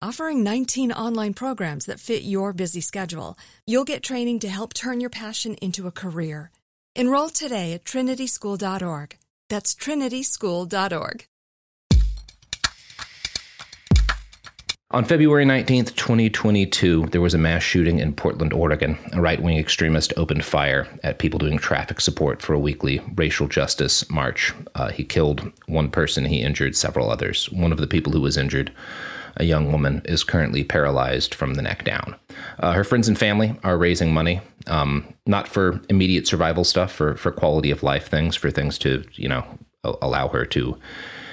Offering 19 online programs that fit your busy schedule, you'll get training to help turn your passion into a career. Enroll today at trinityschool.org. That's trinityschool.org. On February 19th, 2022, there was a mass shooting in Portland, Oregon. A right wing extremist opened fire at people doing traffic support for a weekly racial justice march. Uh, he killed one person, he injured several others. One of the people who was injured, a young woman, is currently paralyzed from the neck down. Uh, her friends and family are raising money, um, not for immediate survival stuff, for, for quality of life things, for things to, you know, allow her to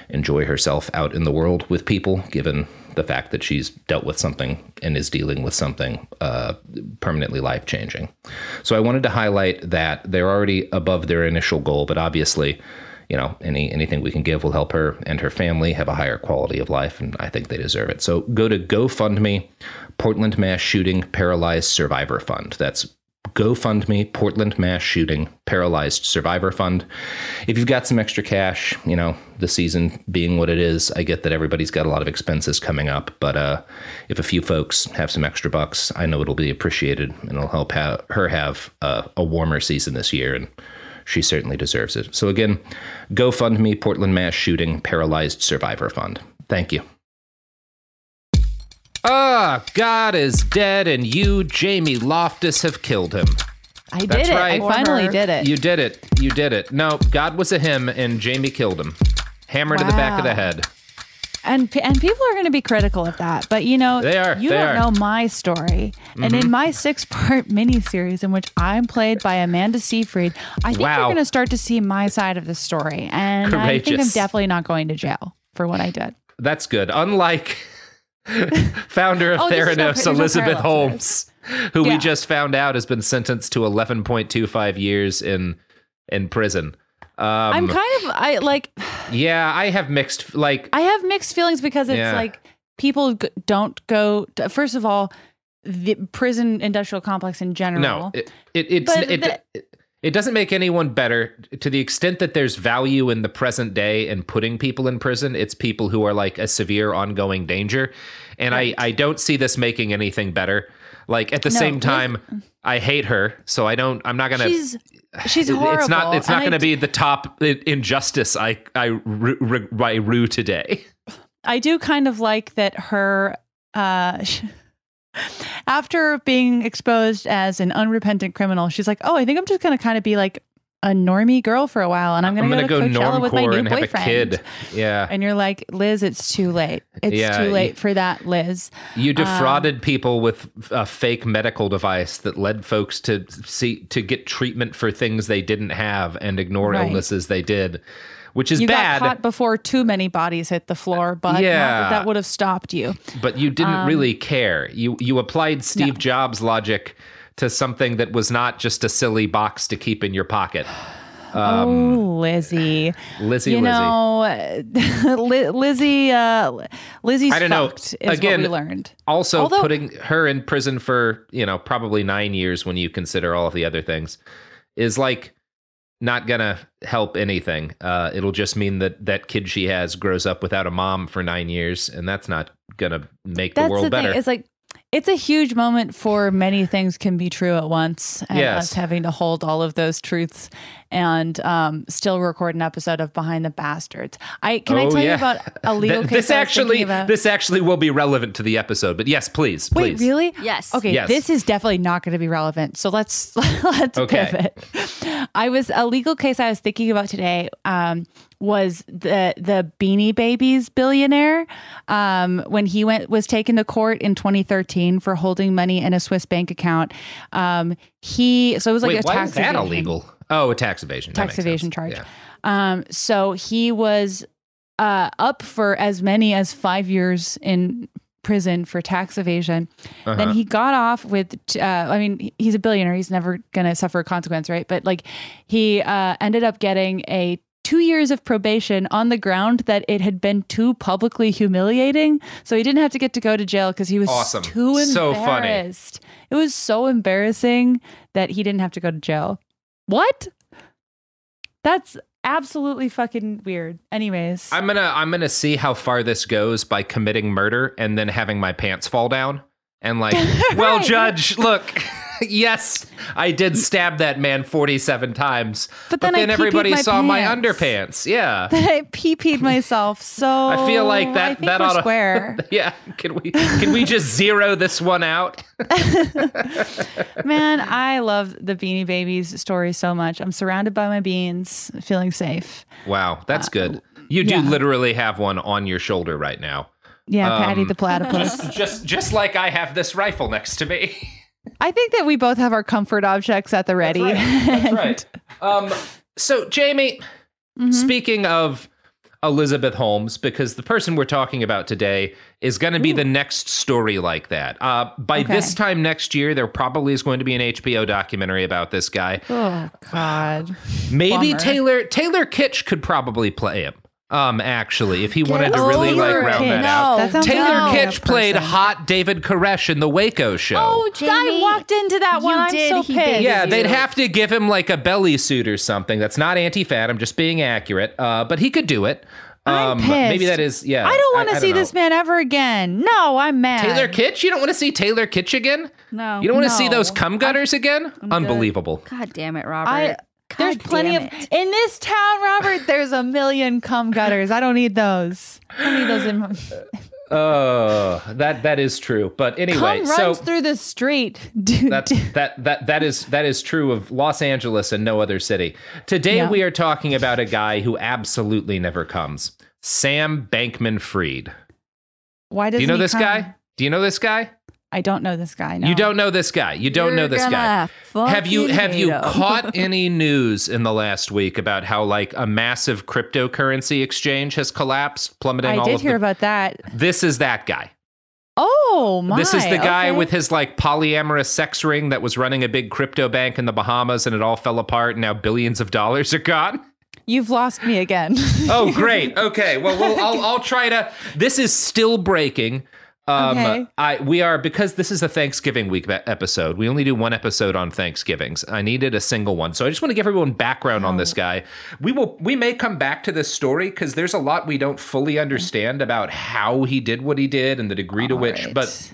enjoy herself out in the world with people, given the fact that she's dealt with something and is dealing with something uh, permanently life changing. So I wanted to highlight that they're already above their initial goal, but obviously, you know, any anything we can give will help her and her family have a higher quality of life, and I think they deserve it. So go to GoFundMe, Portland Mass Shooting Paralyzed Survivor Fund. That's GoFundMe, Portland Mass Shooting Paralyzed Survivor Fund. If you've got some extra cash, you know, the season being what it is, I get that everybody's got a lot of expenses coming up, but uh, if a few folks have some extra bucks, I know it'll be appreciated and it'll help ha- her have uh, a warmer season this year, and she certainly deserves it. So again, GoFundMe, Portland Mass Shooting Paralyzed Survivor Fund. Thank you. Ah, God is dead, and you, Jamie Loftus, have killed him. I did That's it. right. I finally did it. You did it. You did it. No, God was a him, and Jamie killed him. Hammer to the back of the head. And and people are going to be critical of that, but you know, They are, You they don't are. know my story, and Mhm. in my six-part miniseries in which I'm played by Amanda Seyfried, I think Wow. you're going to start to see my side of the story, and I think I'm definitely not going to jail for what I did. That's good. Unlike founder of Oh, Theranos, no Elizabeth parallels Holmes, who we just found out has been sentenced to 11.25 years in in prison. Um, I'm kind of I like yeah, I have mixed like I have mixed feelings because it's Yeah. like people g- don't go. To, first of all, the prison industrial complex in general. No, it, it it's it, the- it, it doesn't make anyone better to the extent that there's value in the present day and putting people in prison. It's people who are like a severe ongoing danger, and I I don't see this making anything better. Like at the No, same time, I hate her, so I don't. I'm not gonna. She's she's horrible. It's not. It's not going to be the top injustice I I I rue today. I do kind of like that her uh after being exposed as an unrepentant criminal, she's like, "Oh, I think I'm just going to kind of be like a normie girl for a while and I'm going I'm to gonna go to go Coachella with my new and have a boyfriend." kid. Yeah. And you're like, "Liz, it's too late. It's Yeah, too late you- for that, Liz." You Um, defrauded people with a fake medical device that led folks to see to get treatment for things they didn't have and ignore Right. illnesses they did, which is you bad. got caught before too many bodies hit the floor, but Yeah. that, that would have stopped you. but you didn't Um, really care. You you applied Steve Jobs logic to something that was not just a silly box to keep in your pocket. Um, oh, Lizzie. Lizzie, you Lizzie. know, Li- Lizzie. Uh, Lizzie's I don't know. fucked is Again, we learned. Also, Although- putting her in prison for, you know, probably nine years when you consider all of the other things is like not gonna help anything. Uh, it'll just mean that that kid she has grows up without a mom for nine years, and that's not gonna make the world the better. thing. It's like it's a huge moment for many things can be true at once, and Yes. us having to hold all of those truths and um, still record an episode of Behind the Bastards. I can I Oh, tell you about a legal case this I was actually about? this actually will be relevant to the episode, but yes, please, please. Wait, really? Yes. Okay, Yes. this is definitely not going to be relevant. So let's let's Okay. pivot. I was a legal case I was thinking about today. Um, was the the Beanie Babies billionaire um, when he went was taken to court in 2013 for holding money in a Swiss bank account. Um, he so it was like Wait, a why tax is that evasion illegal? Oh, a tax evasion. Tax evasion sense. charge. Yeah. Um, so he was uh, up for as many as five years in prison for tax evasion. Uh-huh. Then he got off with, uh, I mean, he's a billionaire. He's never going to suffer a consequence, right? But like he uh, ended up getting a two years of probation on the ground that it had been too publicly humiliating. So he didn't have to get to go to jail because he was Awesome. too So funny. embarrassed. It was so embarrassing that he didn't have to go to jail. What? That's absolutely fucking weird. Anyways, I'm gonna I'm gonna see how far this goes by committing murder and then having my pants fall down and like, well, judge, look, yes, I did stab that man 47 times, But then I pee-peed everybody my saw my underpants. Yeah, that I pee peed myself. So I feel like that that we're square. yeah, can we can we just zero this one out? Man, I love the Beanie Babies story so much. I'm surrounded by my beans, feeling safe. Wow, that's good. You do Uh, yeah. literally have one on your shoulder right now. Yeah, Patti Um, the platypus. Just just like I have this rifle next to me. I think that we both have our comfort objects at the ready. That's right. Um, so, Jamie, Mm-hmm. speaking of Elizabeth Holmes, because the person we're talking about today is going to be the next story like that. Uh, by Okay. this time next year, there probably is going to be an HBO documentary about this guy. oh God. Maybe Bummer. Taylor Taylor Kitsch could probably play him. Um, actually, if he wanted to really like round it. that No. out. That sounds Taylor like Kitsch played hot David Koresh in the Waco show. Oh, Jamie, I walked into that one. I'm did, so pissed. Yeah, you. they'd have to give him like a belly suit or something. That's not anti-fat. I'm just being accurate. Uh, but he could do it. I'm Um, pissed. maybe that is. Yeah, I don't want to see know. this man ever again. No, I'm mad. Taylor Kitsch. You don't want to see Taylor Kitsch again. No. You don't want to see those cum gutters again. Unbelievable. God damn it, Robert. I, God there's plenty of in this town, Robert. There's a million cum gutters. I don't need those. I don't need those in my Oh, that that is true. But anyway, cum so runs through the street. Dude, That's that that that is that is true of Los Angeles and no other city. Today Yeah. we are talking about a guy who absolutely never comes. Sam Bankman Fried. why does Do you know this come? guy? Do you know this guy? I don't know this guy. No. You don't know this guy. You don't You're know this guy. Have you have you caught any news in the last week about how like a massive cryptocurrency exchange has collapsed, plummeting I all did hear the about that. This is that guy. Oh my! This is the guy okay. with his like polyamorous sex ring that was running a big crypto bank in the Bahamas and it all fell apart and now billions of dollars are gone. You've lost me again. Oh, great. Okay. Well, well I'll, I'll try to. This is still breaking. Um, Okay. I we are because this is a Thanksgiving week episode. We only do one episode on Thanksgivings. I needed a single one, so I just want to give everyone background on this Oh. guy. We will we may come back to this story because there's a lot we don't fully understand about how he did what he did and the degree to which. right. But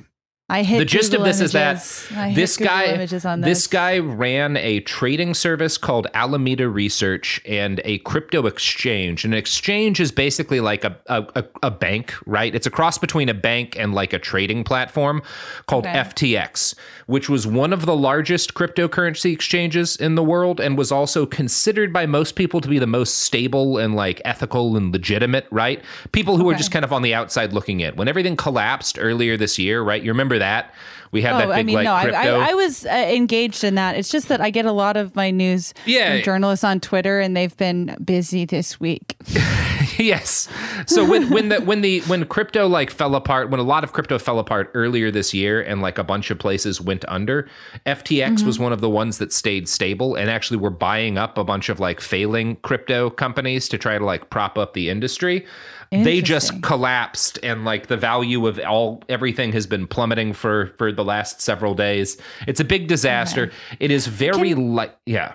I hit the gist Google of this is that images. I hit this guy this this. guy ran a trading service called Alameda Research and a crypto exchange. An exchange is basically like a a, a, a bank, right? It's a cross between a bank and like a trading platform called Okay. FTX, which was one of the largest cryptocurrency exchanges in the world and was also considered by most people to be the most stable and like ethical and legitimate, right? People who were just kind of on the outside looking in. When everything collapsed earlier this year, right? You remember that? We had that Oh, big I mean, like no, I, crypto. I, I was uh, engaged in that. It's just that I get a lot of my news Yeah. from journalists on Twitter, and they've been busy this week. yes. So when when the when the when crypto like fell apart, when a lot of crypto fell apart earlier this year, and like a bunch of places went under, FTX was mm-hmm. one of the ones that stayed stable and actually were buying up a bunch of like failing crypto companies to try to like prop up the industry. They just collapsed, and like the value of all everything has been plummeting for for the last several days. It's a big disaster. It is very like yeah.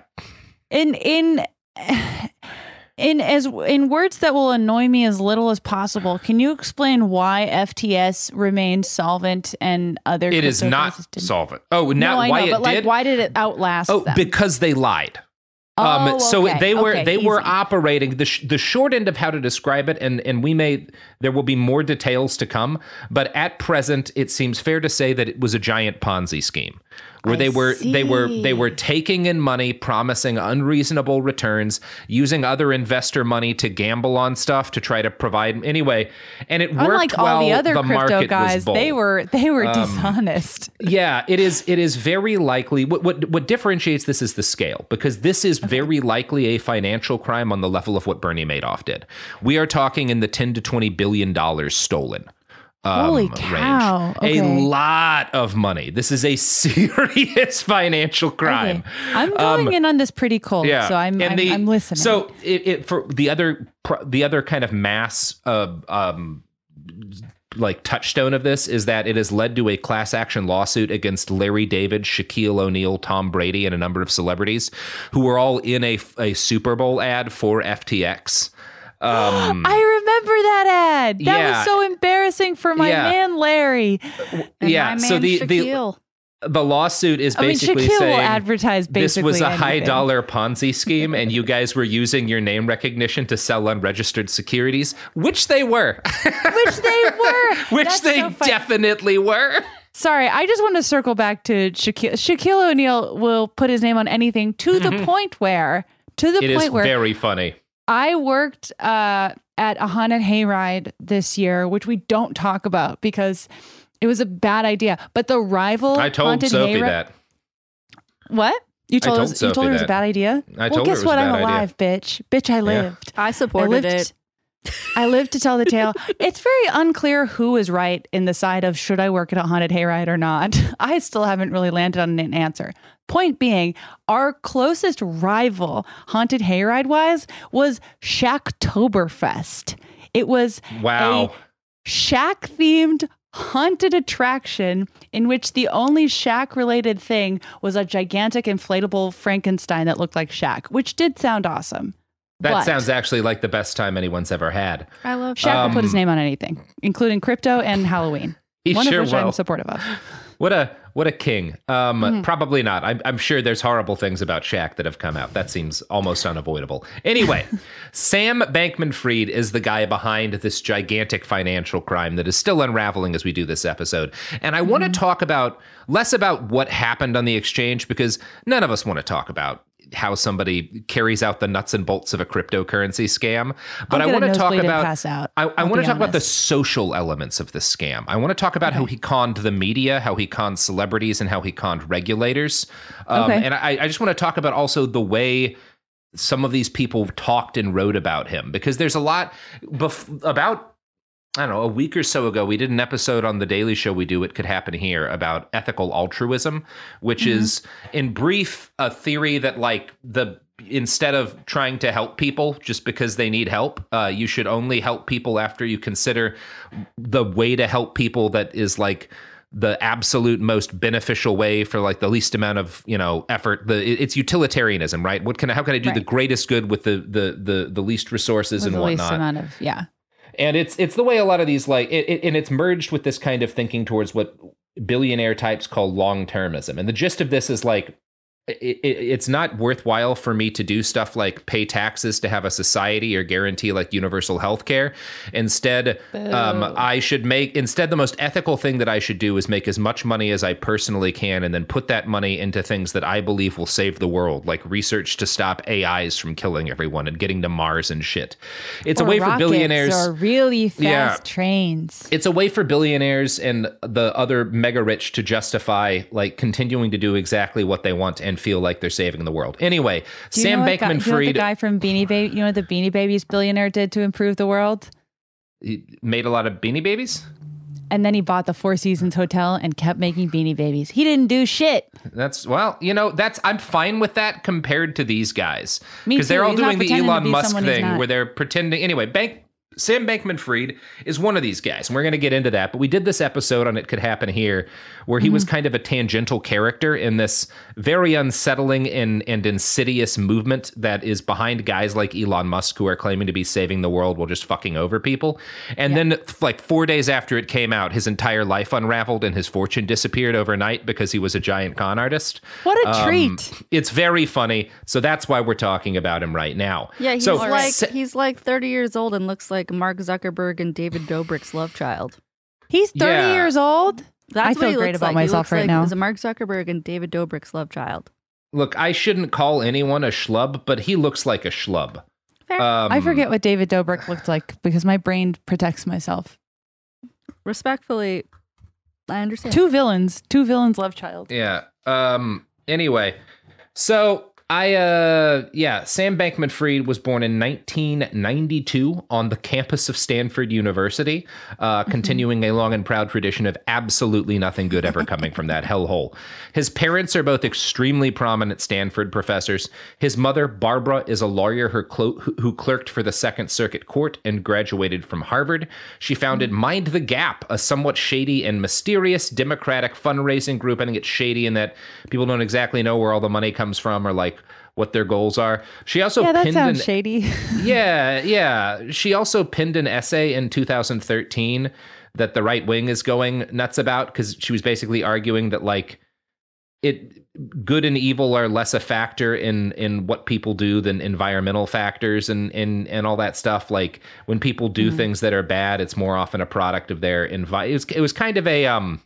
in in in as in words that will annoy me as little as possible can you explain why FTX remained solvent and other It is not didn't? solvent. Oh, now no, I why know, it but like did? why did it outlast Oh, them because they lied. Oh, um, so they were okay, they were operating the sh- the short end of how to describe it, and and we may there will be more details to come, but at present it seems fair to say that it was a giant Ponzi scheme where I they were they were they were taking in money, promising unreasonable returns, using other investor money to gamble on stuff to try to provide anyway, and it worked unlike while all the other the crypto market was guys they were they were um, dishonest Yeah, it is. It is very likely. What, what what differentiates this is the scale, because this is very likely a financial crime on the level of what Bernie Madoff did. We are talking in the ten to twenty billion dollars stolen. Um, Holy cow, Range. A lot of money. This is a serious financial crime. Okay. i'm going in on this pretty cold yeah. so i'm I'm, the- I'm listening So it, it for the other the other kind of mass uh, um like touchstone of this is that it has led to a class action lawsuit against Larry David, Shaquille O'Neal, Tom Brady, and a number of celebrities who were all in a, a Super Bowl ad for FTX. Um, I remember that ad. That Yeah. was so embarrassing for my Yeah. man Larry. And yeah, my so man the, the Shaquille. the lawsuit is I mean, basically will saying advertise this was a high dollar Ponzi scheme, and you guys were using your name recognition to sell unregistered securities, which they were, which they were, which That's they so definitely were. Sorry, I just want to circle back to Shaquille. Shaquille O'Neal will put his name on anything to the point where, to the It point is where very funny. I worked uh, at a haunted hayride this year, which we don't talk about because it was a bad idea. But the rival I told haunted Sophie hayride- that. What? You told, told us, you told her it was a bad idea. I well, told her guess it was what? I'm bad idea. alive, bitch. Bitch, I lived. I I supported lived it. I live to tell the tale. It's very unclear who is right in the side of should I work at a haunted hayride or not. I still haven't really landed on an answer. Point being, our closest rival, haunted hayride wise, was Shacktoberfest. It was Wow. a shack themed haunted attraction in which the only shack related thing was a gigantic inflatable Frankenstein that looked like Shaq, which did sound awesome. That But- sounds actually like the best time anyone's ever had. I love Shaq will put his Um, name on anything, including crypto and Halloween. He one sure of which will. I'm supportive of. What a what a king. Um, Mm-hmm. Probably not. I'm, I'm sure there's horrible things about Shaq that have come out. That seems almost unavoidable. Anyway, Sam Bankman-Fried is the guy behind this gigantic financial crime that is still unraveling as we do this episode. And I want to Mm-hmm. talk about less about what happened on the exchange because none of us want to talk about how somebody carries out the nuts and bolts of a cryptocurrency scam. But I want to talk about. I, I want to talk about the social elements of the scam. I want to talk about how he conned the media, how he conned celebrities, and how he conned regulators. Um, Okay. And I, I just want to talk about also the way some of these people talked and wrote about him because there's a lot bef- about. I don't know, a week or so ago, we did an episode on the Daily Show we do It Could Happen Here about ethical altruism, which Mm-hmm. is, in brief, a theory that, like, the instead of trying to help people just because they need help, uh, you should only help people after you consider the way to help people that is like the absolute most beneficial way for like the least amount of you know effort the it's utilitarianism right what can I, how can i do the greatest good with the the the, the least resources With and the least whatnot amount of yeah. And it's it's the way a lot of these like it, it, and it's merged with this kind of thinking towards what billionaire types call long-termism. And the gist of this is like it, it, it's not worthwhile for me to do stuff like pay taxes to have a society or guarantee like universal health care instead um, i should make instead the most ethical thing that i should do is make as much money as i personally can and then put that money into things that i believe will save the world like research to stop ais from killing everyone and getting to mars and shit it's a way for billionaires or really fast Yeah. trains. it's a way for billionaires and the other mega rich to justify like continuing to do exactly what they want and and feel like they're saving the world. Anyway, Sam know what guy- Bankman know the guy from Beanie Baby, you know what the Beanie Babies billionaire did to improve the world? He made a lot of beanie babies. And then he bought the Four Seasons Hotel and kept making Beanie Babies. He didn't do shit. That's well, you know, that's I'm fine with that compared to these guys because they're all He's doing the Elon Musk thing where they're pretending. Anyway, Bank Sam Bankman-Fried is one of these guys, and we're going to get into that. But we did this episode on It Could Happen Here, where he was Mm-hmm. kind of a tangential character in this very unsettling and and insidious movement that is behind guys like Elon Musk who are claiming to be saving the world while just fucking over people. And then, like four days after it came out, his entire life unraveled and his fortune disappeared overnight because he was a giant con artist. What a Um, treat. It's very funny. So that's why we're talking about him right now. Yeah, he's so, like he's like 30 years old and looks like Mark Zuckerberg and David Dobrik's love child. He's 30 Yeah. years old. That's I what feel he great looks about like. myself he looks right like, now. Is a Mark Zuckerberg and David Dobrik's love child. look, I shouldn't call anyone a schlub, but he looks like a schlub. Um, I forget what David Dobrik looked like because my brain protects myself. Respectfully, I understand. Two villains, two villains love child. Yeah. Um. Anyway, so I uh yeah, Sam Bankman-Fried was born in 1992 on the campus of Stanford University, uh, continuing a long and proud tradition of absolutely nothing good ever coming from that hellhole. His parents are both extremely prominent Stanford professors. His mother, Barbara, is a lawyer clo- who who clerked for the Second Circuit Court and graduated from Harvard. She founded Mind the Gap, a somewhat shady and mysterious Democratic fundraising group. I think it's shady in that people don't exactly know where all the money comes from or like what their goals are. She also yeah, that pinned sounds an, shady. yeah, yeah. She also pinned an essay in 2013 that the right wing is going nuts about because she was basically arguing that like it good and evil are less a factor in in what people do than environmental factors and and and all that stuff like when people do things that are bad it's more often a product of their envi- it was, it was kind of a um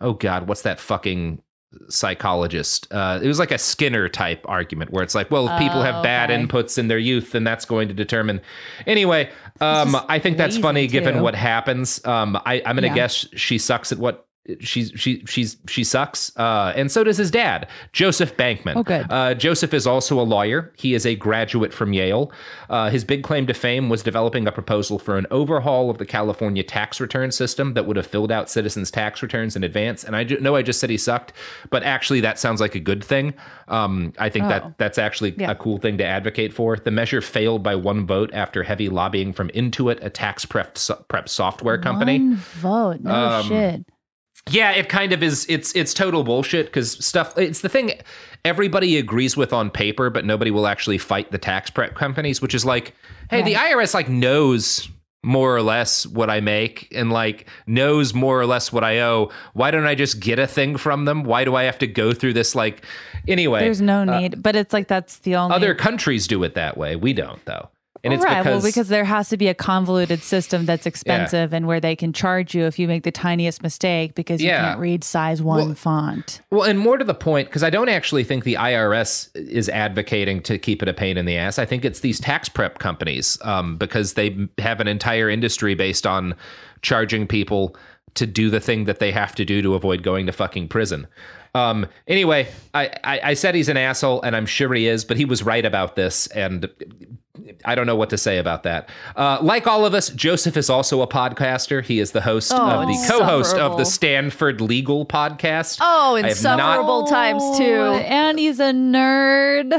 oh god what's that fucking psychologist uh it was like a skinner type argument where it's like well if people have Oh, bad okay. inputs in their youth then that's going to determine anyway um i think that's funny given what happens um i i'm gonna Yeah. guess she sucks at what she's she she's she sucks uh and so does his dad joseph bankman Oh, good. uh, Joseph is also a lawyer. He is a graduate from Yale. Uh, his big claim to fame was developing a proposal for an overhaul of the California tax return system that would have filled out citizens' tax returns in advance. And I ju- know I just said he sucked, but actually that sounds like a good thing. Um, I think Oh. that that's actually Yeah. a cool thing to advocate for. The measure failed by one vote after heavy lobbying from Intuit, a tax prep so- prep software company. One vote. No Um, shit. Yeah, it kind of is. It's it's total bullshit because stuff. It's the thing everybody agrees with on paper, but nobody will actually fight the tax prep companies. Which is like, hey, the IRS like knows more or less what I make and like knows more or less what I owe. Why don't I just get a thing from them? Why do I have to go through this? Like, anyway, There's no uh, need, but it's like that's the only other countries do it that way. We don't though, and Well, it's right. because well, because there has to be a convoluted system that's expensive and where they can charge you if you make the tiniest mistake because you Yeah. can't read size one font. Well, and more to the point, because I don't actually think the IRS is advocating to keep it a pain in the ass. I think it's these tax prep companies um, because they have an entire industry based on charging people to do the thing that they have to do to avoid going to fucking prison. Um, anyway, I, I, I said he's an asshole, and I'm sure he is, but he was right about this, and I don't know what to say about that. Uh, like all of us, Joseph is also a podcaster. He is the host Oh, of the co-host of the Stanford Legal podcast. Oh, I have not- insufferable times too. And he's a nerd.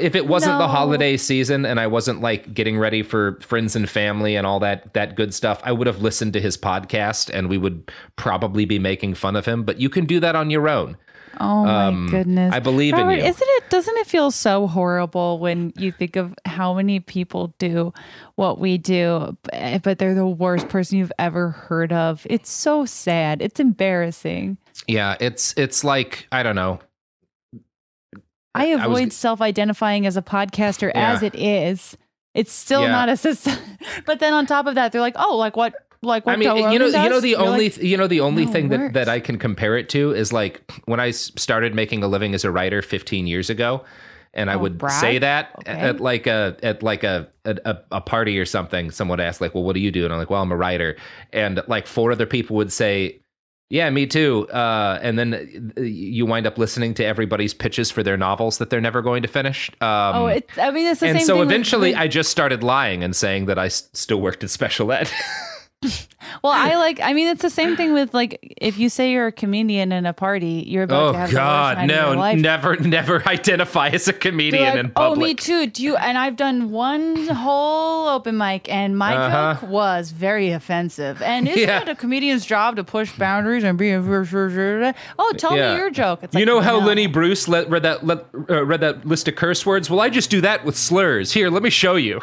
If it wasn't the holiday season and I wasn't like getting ready for friends and family and all that that good stuff, I would have listened to his podcast and we would probably be making fun of him. But you can do that on your own. Oh my Um, goodness. I believe in you. Isn't it doesn't it feel so horrible when you think of how many people do what we do, but they're the worst person you've ever heard of? It's so sad. It's embarrassing. Yeah, it's it's like I don't know. I I was- avoid self-identifying as a podcaster Yeah. as it is. It's still Yeah. not a system. but then on top of that, they're like, "Oh, like what like what I mean, you know, Rogan you know the You're only like, you know the only no, thing that works. that I can compare it to is like when I started making a living as a writer 15 years ago. And I Oh, would brag. say that Okay. at like a at like a, a a party or something. Someone would ask like, "Well, what do you do?" And I'm like, "Well, I'm a writer." And like four other people would say, Yeah, me too. Uh, and then uh, you wind up listening to everybody's pitches for their novels that they're never going to finish. Um, oh, it, I mean, it's the and same so thing with- eventually, with- I just started lying and saying that I s- still worked at special ed. Well, I like. I mean, it's the same thing with like if you say you're a comedian in a party, you're about oh to have the worst God, night of your no! life. Never, never identify as a comedian like, in oh, me too. Do you? And I've done one whole open mic, and my Uh-huh. joke was very offensive. And isn't Yeah. it a comedian's job to push boundaries and be? a Oh, tell Yeah. me your joke. It's you like, know how no. Lenny Bruce let, read that let, uh, read that list of curse words? Well, I just do that with slurs. Here, let me show you.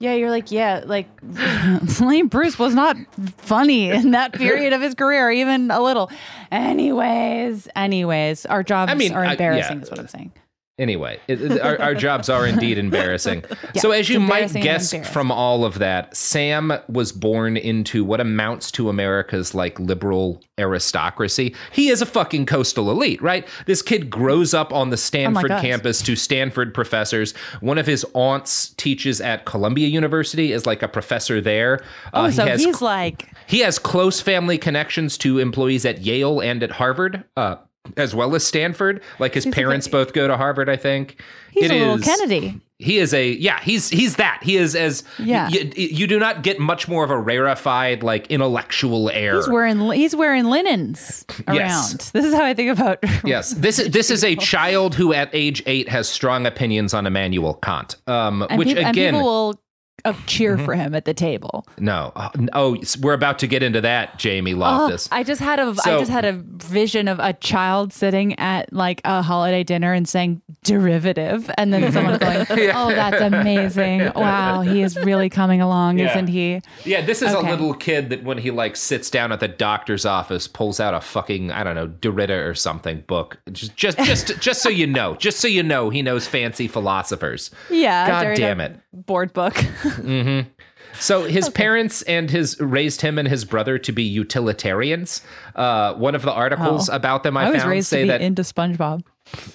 Yeah, you're like, yeah, like Lenny Bruce was not funny in that period of his career, even a little. Anyways, anyways, our jobs I mean, are I- embarrassing, yeah. is what I'm saying. Anyway, it, our, our jobs are indeed embarrassing. Yeah, so, as you might guess from all of that, Sam was born into what amounts to America's like liberal aristocracy. He is a fucking coastal elite, right? This kid grows up on the Stanford us. campus to Stanford professors. One of his aunts teaches at Columbia University, is like a professor there. Oh, Uh, so he has he's like, he has close family connections to employees at Yale and at Harvard, uh, as well as Stanford. Like his He's parents bit- both go to Harvard, I think. he's It a little is- Kennedy. He is a yeah. He's he's that. He is as Yeah. You, you do not get much more of a rarefied like intellectual air. He's wearing he's wearing linens around. Yes. This is how I think about. Yes, this is this is a child who at age eight has strong opinions on Immanuel Kant. Um, and, which peop- and again, people will uh, cheer Mhm. for him at the table. no. Uh, Oh, we're about to get into that, Jamie Loftus. Oh, I just had a I So- just had a vision of a child sitting at like a holiday dinner and saying derivative, and then someone going, "Oh, that's amazing! Wow, he is really coming along, Yeah. isn't he?" Yeah, this is Okay. a little kid that when he like sits down at the doctor's office, pulls out a fucking I don't know Derrida or something book. Just just just just so you know, just so you know, he knows fancy philosophers. Yeah, God damn it. board book. Hmm So his parents and his raised him and his brother to be utilitarians. Uh, one of the articles Oh. about them I, I was found raised say to be that into SpongeBob.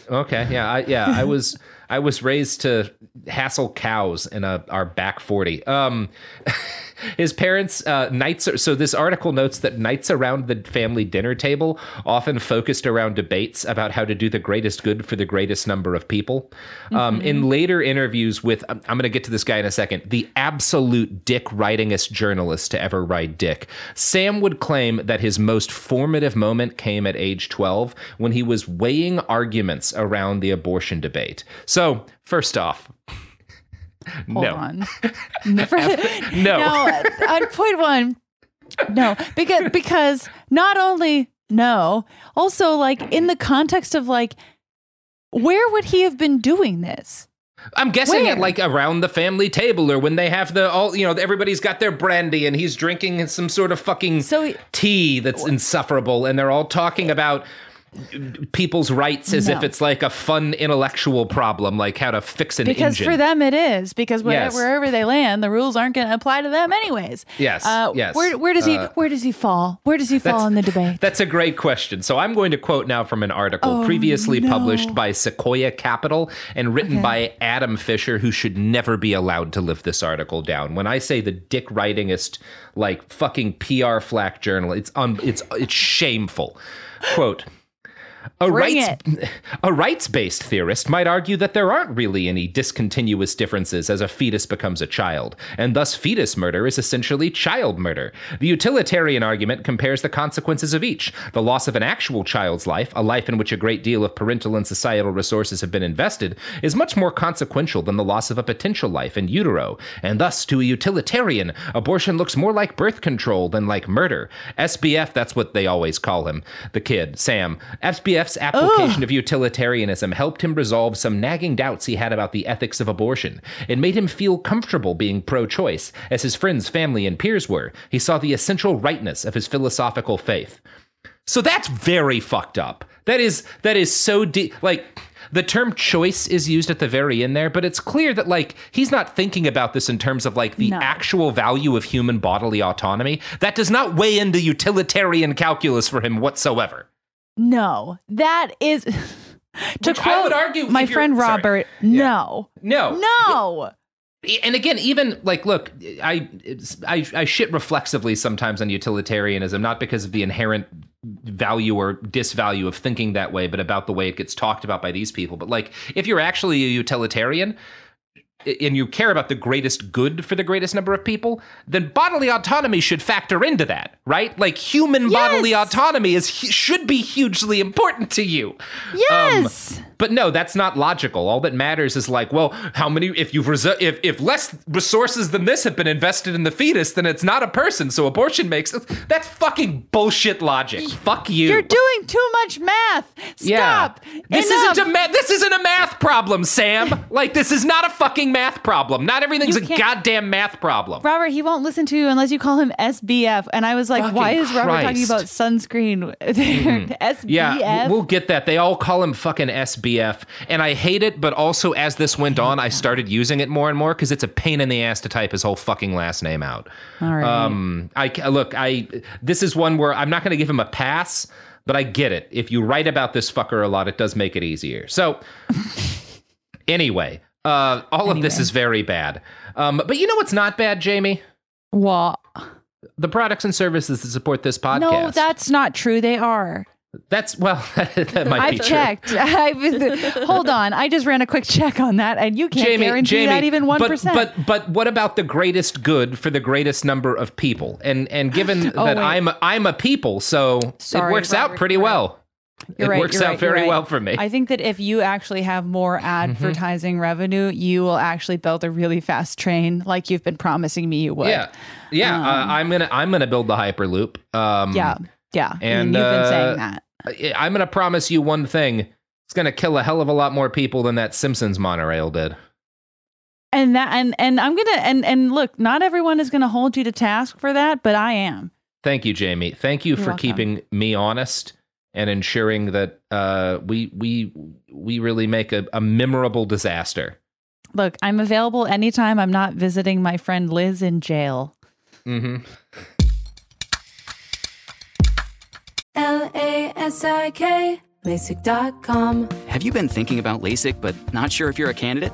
Okay, yeah, I, yeah, I was I was raised to hassle cows in a our back forty. Um, his parents uh, nights. So this article notes that nights around the family dinner table often focused around debates about how to do the greatest good for the greatest number of people. Um, in later interviews with, I'm, I'm going to get to this guy in a second, the absolute dick writingest journalist to ever write dick. Sam would claim that his most formative moment came at age 12 when he was weighing arguments around the abortion debate. So, first off, Hold no. on. Never- No. No, uh, on point one, no, because because not only no, also like in the context of like, where would he have been doing this? I'm guessing Where? at like around the family table or when they have the all you know everybody's got their brandy and he's drinking some sort of fucking so, tea that's insufferable and they're all talking about people's rights as if it's like a fun intellectual problem like how to fix an Because engine. for them it is. Because where, Yes. wherever they land, the rules aren't going to apply to them anyways. Yes, Uh, yes. Where, where does he? Uh, Where does he fall? Where does he fall in the debate? That's a great question. So I'm going to quote now from an article Oh, previously no. published by Sequoia Capital and written Okay. by Adam Fisher, who should never be allowed to live this article down. When I say the dick writingest, like fucking PR flack journal, it's un- it's it's shameful. Quote. A Bring rights, a rights-based theorist might argue that there aren't really any discontinuous differences as a fetus becomes a child, and thus fetus murder is essentially child murder. The utilitarian argument compares the consequences of each. The loss of an actual child's life, a life in which a great deal of parental and societal resources have been invested, is much more consequential than the loss of a potential life in utero, and thus to a utilitarian, abortion looks more like birth control than like murder. SBF, that's what they always call him, the kid, Sam. SBF's application of utilitarianism helped him resolve some nagging doubts he had about the ethics of abortion. It made him feel comfortable being pro choice, as his friends, family, and peers were. He saw the essential rightness of his philosophical faith. So that's very fucked up. That is that is so deep. Like the term choice is used at the very end there, but it's clear that like he's not thinking about this in terms of like the No. actual value of human bodily autonomy. That does not weigh into utilitarian calculus for him whatsoever. No, that is. to Which quote I would argue my friend sorry. Robert, no, No, no. and again even like look i i i shit reflexively sometimes on utilitarianism not because of the inherent value or disvalue of thinking that way, but about the way it gets talked about by these people. But like, if you're actually a utilitarian, and you care about the greatest good for the greatest number of people, then bodily autonomy should factor into that, right? Like human yes. bodily autonomy is should be hugely important to you. Yes. Um, but no, that's not logical. All that matters is like, well, how many? If you've resu- if if less resources than this have been invested in the fetus, then it's not a person. So abortion makes that's fucking bullshit logic. Fuck you. You're doing too much math. Stop. Yeah. This Enough. isn't a ma- this isn't a math problem, Sam. like this is not a fucking math problem. Not everything's a goddamn math problem. Robert, he won't listen to you unless you call him SBF. And I was like, fucking why is Robert Christ. talking about sunscreen? mm-hmm. SBF. Yeah, we'll get that. They all call him fucking SBF. And I hate it. But also, as this went on, I started using it more and more because it's a pain in the ass to type his whole fucking last name out. All right. Um, I look. I this is one where I'm not going to give him a pass, but I get it. If you write about this fucker a lot, it does make it easier. So, anyway, uh, all anyway. of this is very bad. Um, but you know what's not bad, Jamie? What? The products and services that support this podcast. No, that's not true. They are. That's well, that might I've be checked. true. I've, hold on, I just ran a quick check on that, and you can't Jamie, guarantee Jamie, that even one But but but what about the greatest good for the greatest number of people? And and given oh, that wait. I'm I'm a people, so Sorry, it works Robert, out pretty right. well. You're it right, works out right, very right. well for me. I think that if you actually have more Mm-hmm. advertising revenue, you will actually build a really fast train, like you've been promising me you would. yeah, yeah. Um, uh, I'm gonna I'm gonna build the hyperloop. Um, yeah, yeah. and, you've uh, been saying that. I- I'm gonna promise you one thing. It's gonna kill a hell of a lot more people than that Simpsons monorail did. And that and and I'm gonna and and look, not everyone is gonna hold you to task for that, but I am. Thank you, Jamie. Thank you You're for welcome. keeping me honest and ensuring that uh, we we we really make a, a memorable disaster. Look, I'm available anytime I'm not visiting my friend Liz in jail. Mm-hmm. L A S I K, LASIK.com. Have you been thinking about LASIK but not sure if you're a candidate?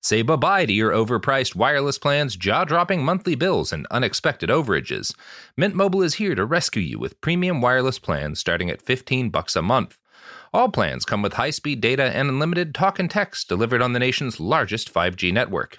Say bye-bye to your overpriced wireless plans, jaw-dropping monthly bills, and unexpected overages. Mint Mobile is here to rescue you with premium wireless plans starting at 15 bucks a month. All plans come with high-speed data and unlimited talk and text delivered on the nation's largest 5G network.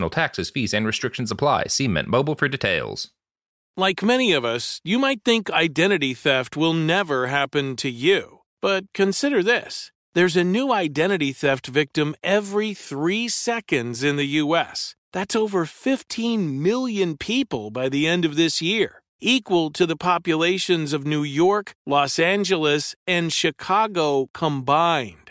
Additional taxes, fees, and restrictions apply. See Mint Mobile for details. Like many of us, you might think identity theft will never happen to you. But consider this. There's a new identity theft victim every three seconds in the U.S. That's over 15 million people by the end of this year, equal to the populations of New York, Los Angeles, and Chicago combined.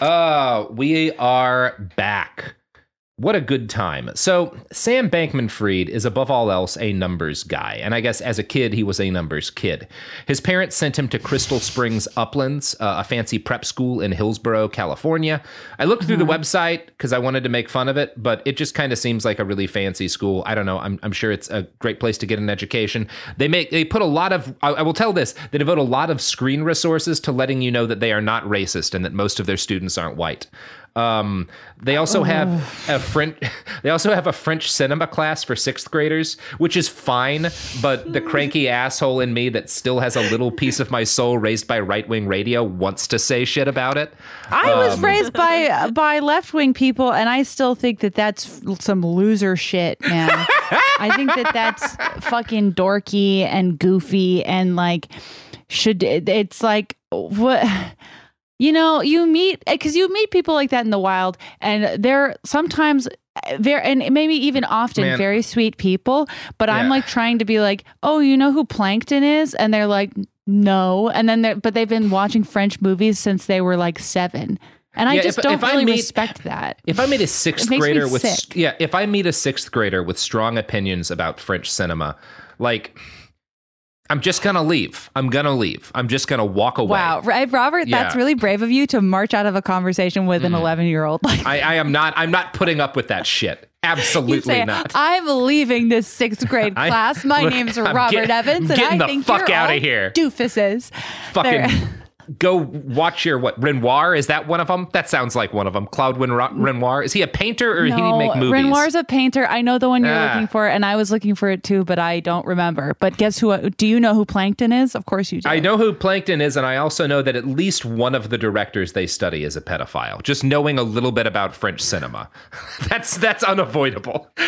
Uh, we are back. What a good time. So, Sam Bankman Fried is above all else a numbers guy. And I guess as a kid, he was a numbers kid. His parents sent him to Crystal Springs Uplands, uh, a fancy prep school in Hillsborough, California. I looked through the website because I wanted to make fun of it, but it just kind of seems like a really fancy school. I don't know. I'm, I'm sure it's a great place to get an education. They make they put a lot of I, I will tell this, they devote a lot of screen resources to letting you know that they are not racist and that most of their students aren't white. Um, they also have a French. They also have a French cinema class for sixth graders, which is fine. But the cranky asshole in me that still has a little piece of my soul raised by right wing radio wants to say shit about it. I was Um, raised by by left wing people, and I still think that that's some loser shit, man. I think that that's fucking dorky and goofy, and like should it's like what. You know, you meet eh, because you meet people like that in the wild, and they're sometimes eh, very and maybe even often Man. very sweet people. But I'm like trying to be like, oh, you know who Plankton is, and they're like, no, and then they're but they've been watching French movies since they were like seven, and I Yeah, just if- don't if I really meet- respect that. If I meet a sixth It makes me grader with sick. yeah, if I meet a sixth grader with strong opinions about French cinema, like I'm just gonna leave. I'm gonna leave. I'm just gonna walk away. Wow, right, Robert, that's Yeah. Mm-hmm. really brave of you to march out of a conversation with an 11 year old. Like I, I am not. I'm not putting up with that shit. Absolutely say, not. I'm leaving this sixth grade I- class. My Look, name's I'm Robert get- Evans, and I the think fuck you're outta all here. doofuses. Fucking go watch your what Renoir? Is that one of them? That sounds like one of them. Claude Renoir. Renoir. Is he a painter or did he make movies? Renoir's a painter. I know the one you're Ah. looking for, and I was looking for it too, but I don't remember. But guess who? Do you know who Plankton is? Of course you do. I know who Plankton is, and I also know that at least one of the directors they study is a pedophile. Just knowing a little bit about French cinema, that's that's unavoidable.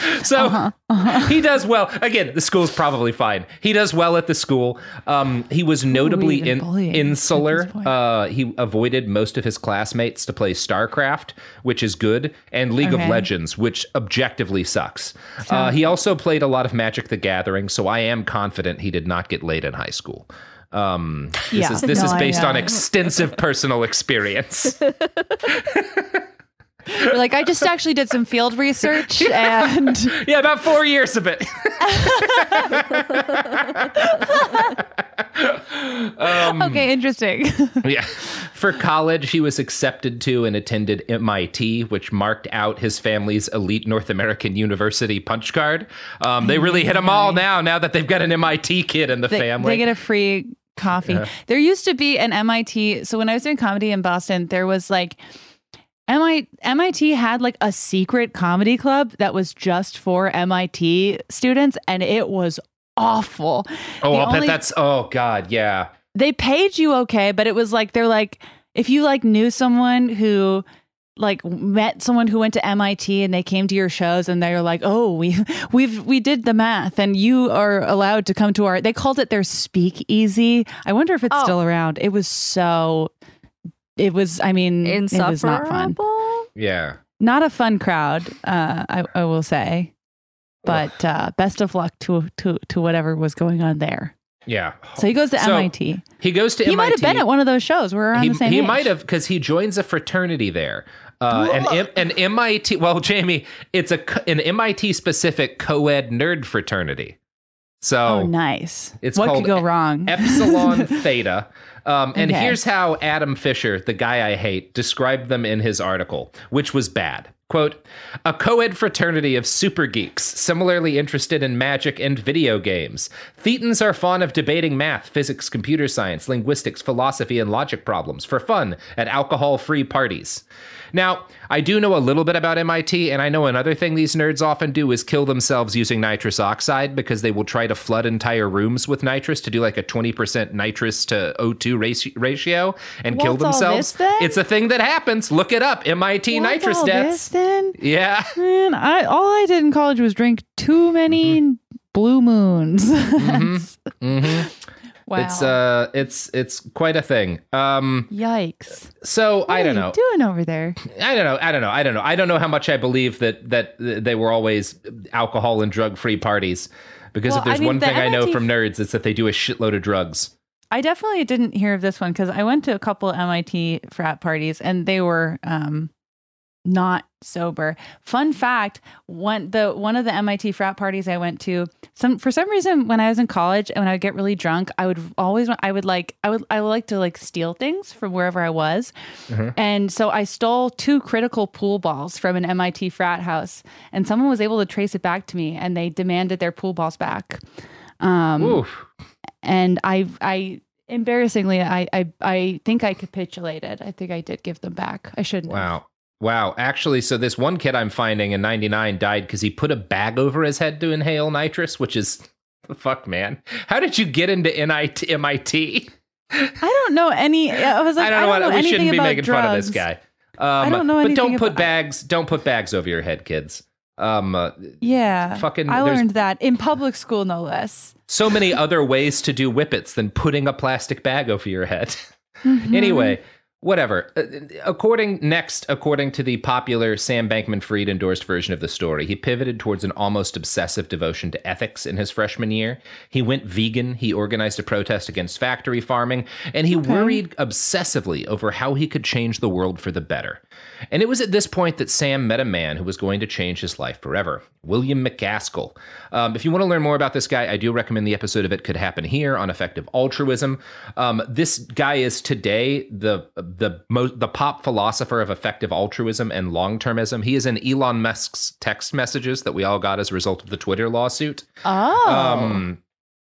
so Uh-huh. he does well. Again, the school's probably fine. He does well at the school. Um, he was notably in, insular. Uh, he avoided most of his classmates to play StarCraft, which is good, and League of Legends, which objectively sucks. Uh, he also played a lot of Magic the Gathering, so I am confident he did not get laid in high school. Um, this Yeah. is this No, is based on extensive personal experience. You're like I just actually did some field research, and yeah, about four years of it. um, okay, interesting. yeah. For college, he was accepted to and attended MIT, which marked out his family's elite North American university punch card. Um, they really hit them all now, now that they've got an MIT kid in the they, family. they get a free coffee. Yeah. There used to be an MIT. So when I was doing comedy in Boston, there was like MIT, MIT had like a secret comedy club that was just for MIT students, and it was awful. oh, The I'll only- bet that's, oh, God, yeah. they paid you okay, but it was like they're like if you like knew someone who like met someone who went to MIT and they came to your shows and they're like, "Oh, we we've we did the math and you are allowed to come to our." They called it their speakeasy. I wonder if it's Oh. still around. It was so it was I mean, it was not fun. Yeah. Not a fun crowd, uh I, I will say. But uh best of luck to to to whatever was going on there. Yeah. So he goes to So, MIT. He goes to He MIT. might have been at one of those shows. We're around he, the same he age. might have because he joins a fraternity there. Uh, an, M- an MIT, well, Jamie, it's a an MIT specific co-ed nerd fraternity. So Oh, nice. It's what called could go wrong? Epsilon Theta. Um, and Okay. here's how Adam Fisher, the guy I hate, described them in his article, which was bad. Quote, a co ed fraternity of super geeks, similarly interested in magic and video games. Thetans are fond of debating math, physics, computer science, linguistics, philosophy, and logic problems for fun at alcohol free parties. Now, I do know a little bit about MIT, and I know another thing these nerds often do is kill themselves using nitrous oxide because they will try to flood entire rooms with nitrous to do like a 20% nitrous to O2 ratio and kill What's this, themselves. then? It's a thing that happens. Look it up. MIT What's nitrous all deaths. this then? Yeah. Man, I all I did in college was drink too many Mm-hmm. blue moons. hmm wow. It's uh it's it's quite a thing. Um Yikes. so I don't are know. you doing over there? I don't know. I don't know. I don't know. I don't know how much I believe that that they were always alcohol and drug free parties. Because Well, if there's I mean, one the thing I know from nerds, it's that they do a shitload of drugs. I definitely didn't hear of this one because I went to a couple MIT frat parties and they were um, not sober. Fun fact: one the one of the MIT frat parties I went to, some for some reason when I was in college and when I would get really drunk, I would always I would like I would I would like to like steal things from wherever I was, and so I stole two critical pool balls from an MIT frat house, and someone was able to trace it back to me, and they demanded their pool balls back. Um, Oof. and I I embarrassingly I I I think I capitulated. I think I did give them back. I shouldn't. have. Wow. Actually, so this one kid I'm finding in 99 died because he put a bag over his head to inhale nitrous, which is fuck, man. How did you get into NIT, MIT? I don't know any. I was like, I don't know what we shouldn't be making fun of this guy. Um, don't know but don't put about- bags. Don't put bags over your head, kids. Um, uh, Yeah, Fucking- I learned that in public school, no less. so many other ways to do whippets than putting a plastic bag over your head. Mm-hmm. Anyway, whatever. Uh, According next, according to the popular Sam Bankman-Fried endorsed version of the story, he pivoted towards an almost obsessive devotion to ethics in his freshman year. He went vegan. He organized a protest against factory farming, and he worried obsessively over how he could change the world for the better. And it was at this point that Sam met a man who was going to change his life forever, William MacAskill. Um, if you want to learn more about this guy, I do recommend the episode of It Could Happen Here on effective altruism. Um, this guy is today the the most the pop philosopher of effective altruism and long termism. He is in Elon Musk's text messages that we all got as a result of the Twitter lawsuit. Oh, Um,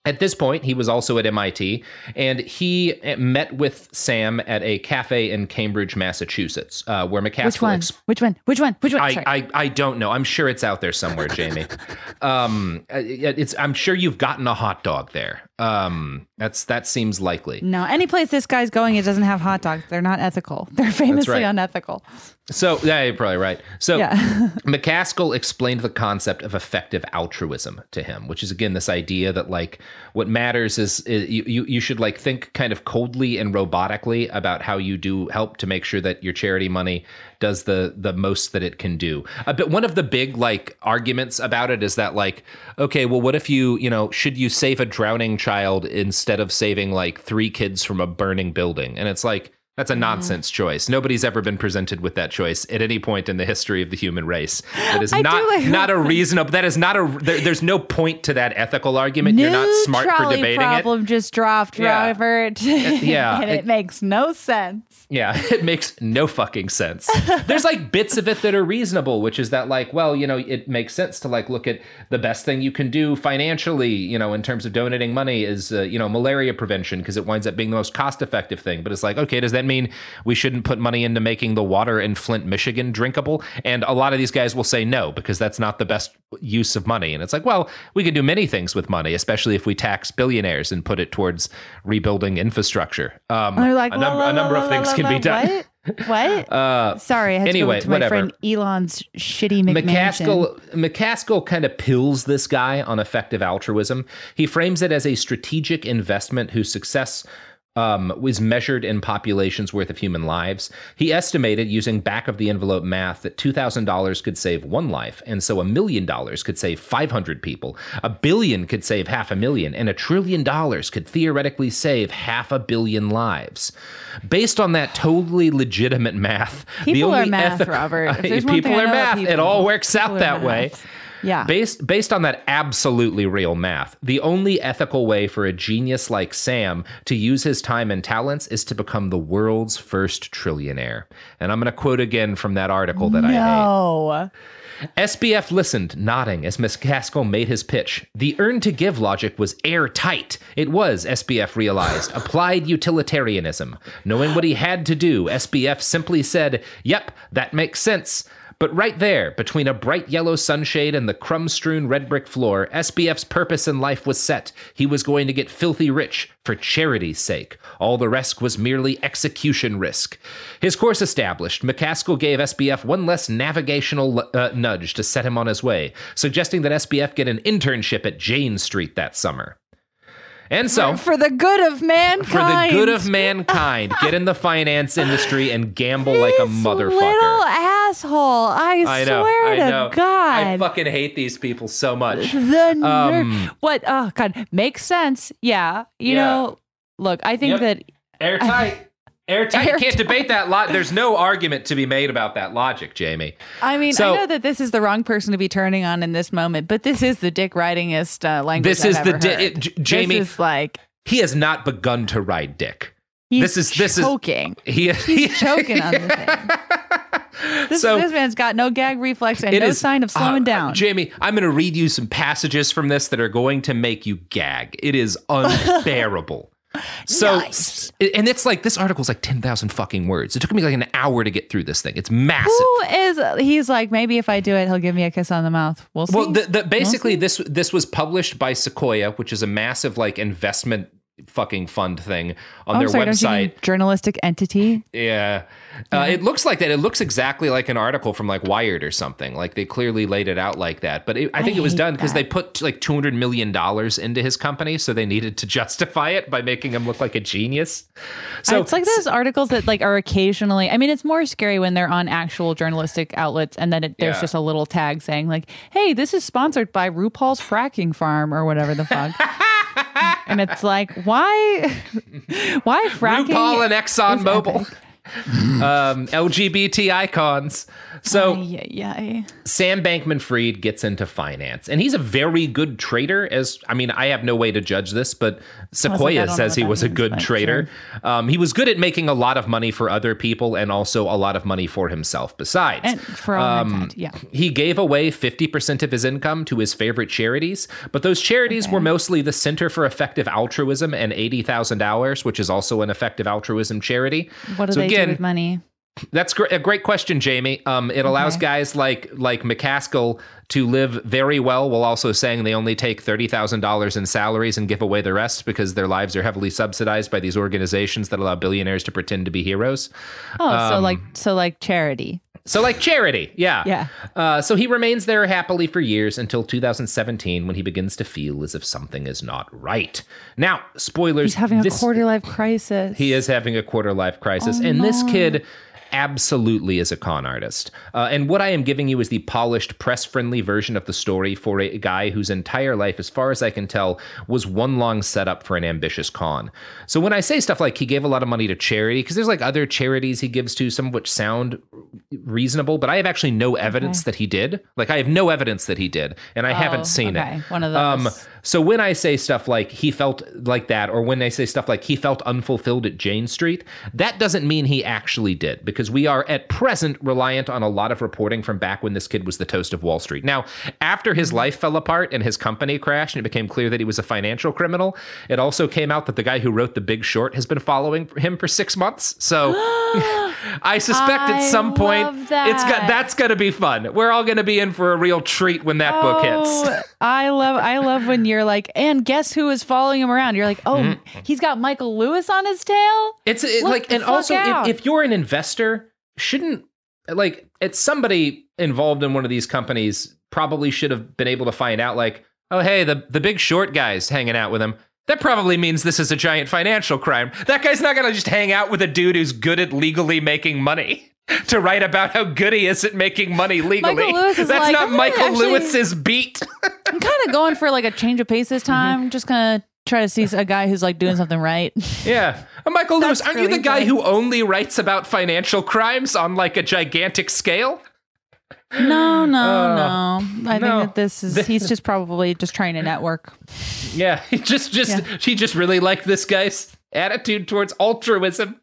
at this point, he was also at MIT, and he uh, met with Sam at a cafe in Cambridge, Massachusetts, uh, where MacAskill. which one? ex- which one? Which one? Which one? I, I, I don't know. I'm sure it's out there somewhere, Jamie. um, uh, it's. I'm sure you've gotten a hot dog there. Um, that's that seems likely. no, any place this guy's going, it doesn't have hot dogs. They're not ethical. They're famously right. unethical. So yeah, you're probably right. So Yeah. MacAskill explained the concept of effective altruism to him, which is again this idea that like what matters is, is you, you should like think kind of coldly and robotically about how you do help to make sure that your charity money does the the most that it can do. Uh, but one of the big like arguments about it is that like okay, well what if you, you know, should you save a drowning child instead of saving like three kids from a burning building? And it's like that's a Mm-hmm. nonsense choice. Nobody's ever been presented with that choice at any point in the history of the human race. That is not like- not a reasonable. That is not a. There, there's no point to that ethical argument. You're not smart for debating problem just dropped, Yeah. Robert. yeah, and it- it, makes no sense. Yeah, it makes no fucking sense. There's like bits of it that are reasonable, which is that like, well, you know, it makes sense to like look at the best thing you can do financially, you know, in terms of donating money is uh, you know malaria prevention because it winds up being the most cost effective thing. But it's like, okay, does that mean we shouldn't put money into making the water in Flint, Michigan drinkable? And a lot of these guys will say no because that's not the best use of money. And it's like, well, we could do many things with money, especially if we tax billionaires and put it towards rebuilding infrastructure. Um, like, a, num- la, a number la, of la, things la, can la, be done. What? What? Uh, Sorry, I had anyway, to go to my whatever. friend Elon's shitty McMansion. MacAskill MacAskill kind of pills this guy on effective altruism. He frames it as a strategic investment whose success um, was measured in populations worth of human lives. He estimated using back of the envelope math that $2,000 could save one life, and so a million dollars could save 500 people. A billion could save half a million, and a trillion dollars could theoretically save half a billion lives. Based on that totally legitimate math, the People only are math, Robert. If people are math. It all works people out that way. Yeah. Based based on that absolutely real math, the only ethical way for a genius like Sam to use his time and talents is to become the world's first trillionaire. And I'm going to quote again from that article that I hate. No. SBF listened, nodding as MacAskill made his pitch. The earn to give logic was airtight. It was, SBF realized, applied utilitarianism. Knowing what he had to do, SBF simply said, Yep, that makes sense. But right there, between a bright yellow sunshade and the crumb strewn red brick floor, SBF's purpose in life was set. He was going to get filthy rich for charity's sake. All the rest was merely execution risk. His course established, MacAskill gave SBF one less navigational uh, nudge to set him on his way, suggesting that SBF get an internship at Jane Street that summer. And so, For the good of mankind. for the good of mankind, get in the finance industry and gamble like a motherfucker. Asshole. I, I know. swear I to know. God. I fucking hate these people so much. the ner- Um, what? Oh God, makes sense. Yeah, you Yeah. know. Look, I think Yep. that Airtight. Airtight. You can't debate that lot. There's no argument to be made about that logic, Jamie. I mean, So- I know that this is the wrong person to be turning on in this moment, but this is the dick ridingest uh, language. This I've is the di- it- J- Jamie- This is like He has not begun to ride dick. he's this is this choking. is he, He's choking on the thing. This, So- this man's got no gag reflex and no is- sign of slowing uh, down. Jamie, I'm going to read you some passages from this that are going to make you gag. It is unbearable. So, and it's like this article's like 10,000 fucking words. It took me like an hour to get through this thing. It's massive. Who is? He's like, maybe if I do it, he'll give me a kiss on the mouth. We'll see. Well, the, the, basically, this this was published by Sequoia, which is a massive like investment fucking fund thing on Oh, their sorry, website. journalistic entity. Yeah. Uh, it looks like that. It looks exactly like an article from like Wired or something. Like they clearly laid it out like that. But it, I think I it was done because they put like two hundred million dollars into his company, so they needed to justify it by making him look like a genius. So it's like those articles that like are occasionally. I mean, it's more scary when they're on actual journalistic outlets, and then it, there's Yeah. just a little tag saying like, "Hey, this is sponsored by RuPaul's Fracking Farm" or whatever the fuck. and it's like, why, why fracking? RuPaul and Exxon Mobil. epic. Um, LGBT icons. So Ay, ay, ay. Sam Bankman Fried gets into finance, and he's a very good trader. As I mean, I have no way to judge this, but Sequoia says he was a good trader. Um, he was good at making a lot of money for other people and also a lot of money for himself besides. And for all mankind, yeah. He gave away 50% of his income to his favorite charities, but those charities were mostly the Center for Effective Altruism and 80,000 Hours, which is also an effective altruism charity. What do so they again, with money? that's gr- a great question, Jamie. Um, it allows Okay. guys like like MacAskill to live very well while also saying they only take thirty thousand dollars in salaries and give away the rest because their lives are heavily subsidized by these organizations that allow billionaires to pretend to be heroes. Oh, so Um, like so like charity. So like charity, yeah, Yeah. Uh, so he remains there happily for years until 2017 when he begins to feel as if something is not right. Now, spoilers. He's having a quarter life crisis. he is having a quarter life crisis. Oh, and this kid absolutely is a con artist. Uh, and what I am giving you is the polished, press friendly version of the story for a guy whose entire life, as far as I can tell, was one long setup for an ambitious con. So when I say stuff like he gave a lot of money to charity, because there's like other charities he gives to, some of which sound reasonable, but I have actually no evidence that he did. Like I have no evidence that he did, and I haven't Oh, seen okay. it. One of Um, those. So when I say stuff like he felt like that, or when I say stuff like he felt unfulfilled at Jane Street, that doesn't mean he actually did, because we are at present reliant on a lot of reporting from back when this kid was the toast of Wall Street. Now, after his Mm-hmm. life fell apart and his company crashed, and it became clear that he was a financial criminal, it also came out that the guy who wrote The Big Short has been following him for six months. So I suspect at some point love it's got that's going to be fun. We're all going to be in for a real treat when that book hits. Oh, I love I love when you're like, and guess who is following him around? You're like, oh, Mm-hmm. he's got Michael Lewis on his tail. It's it, like, and also, if, if you're an investor, shouldn't like it's somebody involved in one of these companies probably should have been able to find out, like, oh, hey, the the big short guy's hanging out with him. That probably means this is a giant financial crime. That guy's not gonna just hang out with a dude who's good at legally making money. To write about how good he is at making money legally. That's like, not Michael actually- Lewis's beat. I'm kind of going for like a change of pace this Mm-hmm. time. Just gonna try to see a guy who's like doing something right. Yeah. Uh, Michael Lewis, aren't you the guy fun. who only writes about financial crimes on like a gigantic scale? No, no, Uh, no. I no. think that this is he's just probably just trying to network. Yeah, he just just Yeah. she just really liked this guy's attitude towards altruism.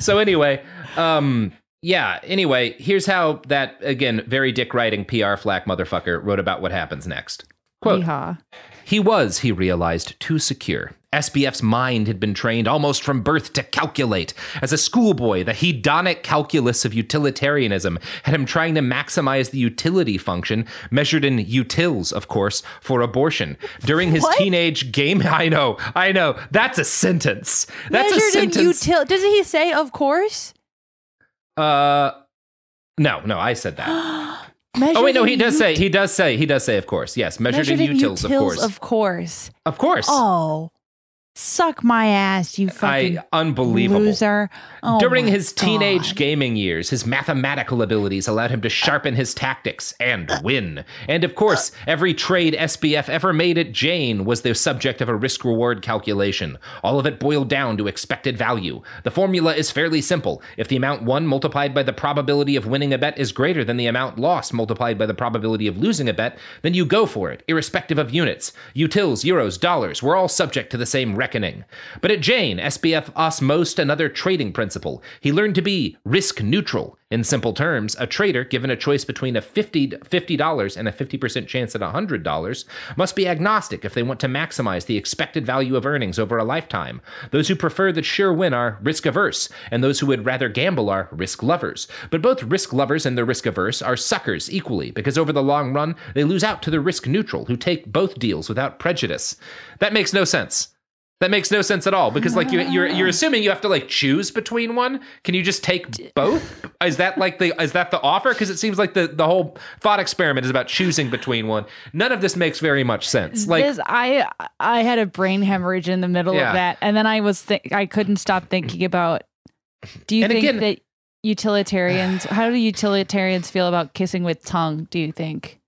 So anyway, um yeah, anyway, here's how that again, very dick writing PR flack motherfucker wrote about what happens next. Quote Yeehaw. He was, he realized, too secure. SBF's mind had been trained almost from birth to calculate. As a schoolboy, the hedonic calculus of utilitarianism had him trying to maximize the utility function, measured in utils, of course, for abortion. During his What? teenage game, I know, I know, that's a sentence. That's a Measured in util. Doesn't he say, of course? Uh, no, no, I said that. Oh wait, no, he does ut- say, he does say, he does say, of course, yes, measured, in utils, of course, Of course. of course. Oh, suck my ass, you fucking I unbelievable. loser. Oh During his teenage gaming years, his mathematical abilities allowed him to sharpen his tactics and win. And of course, every trade SBF ever made at Jane was the subject of a risk reward calculation. All of it boiled down to expected value. The formula is fairly simple. If the amount won multiplied by the probability of winning a bet is greater than the amount lost multiplied by the probability of losing a bet, then you go for it, irrespective of units. Utils, euros, dollars, we're all subject to the same reckoning. But at Jane, SBF osmosed another trading principle. He learned to be risk neutral. In simple terms, a trader, given a choice between a $50, $50 and a 50% chance at $100, must be agnostic if they want to maximize the expected value of earnings over a lifetime. Those who prefer the sure win are risk averse, and those who would rather gamble are risk lovers. But both risk lovers and the risk averse are suckers equally, because over the long run, they lose out to the risk neutral, who take both deals without prejudice. That makes no sense. That makes no sense at all because like you, you're you're assuming you have to like choose between one. Can you just take both? Is that like the is that the offer? Because it seems like the the whole thought experiment is about choosing between one. None of this makes very much sense. Like this, I I had a brain hemorrhage in the middle Yeah. of that, and then I was th- I couldn't stop thinking about. Do you And think again- that utilitarians? how do utilitarians feel about kissing with tongue? Do you think?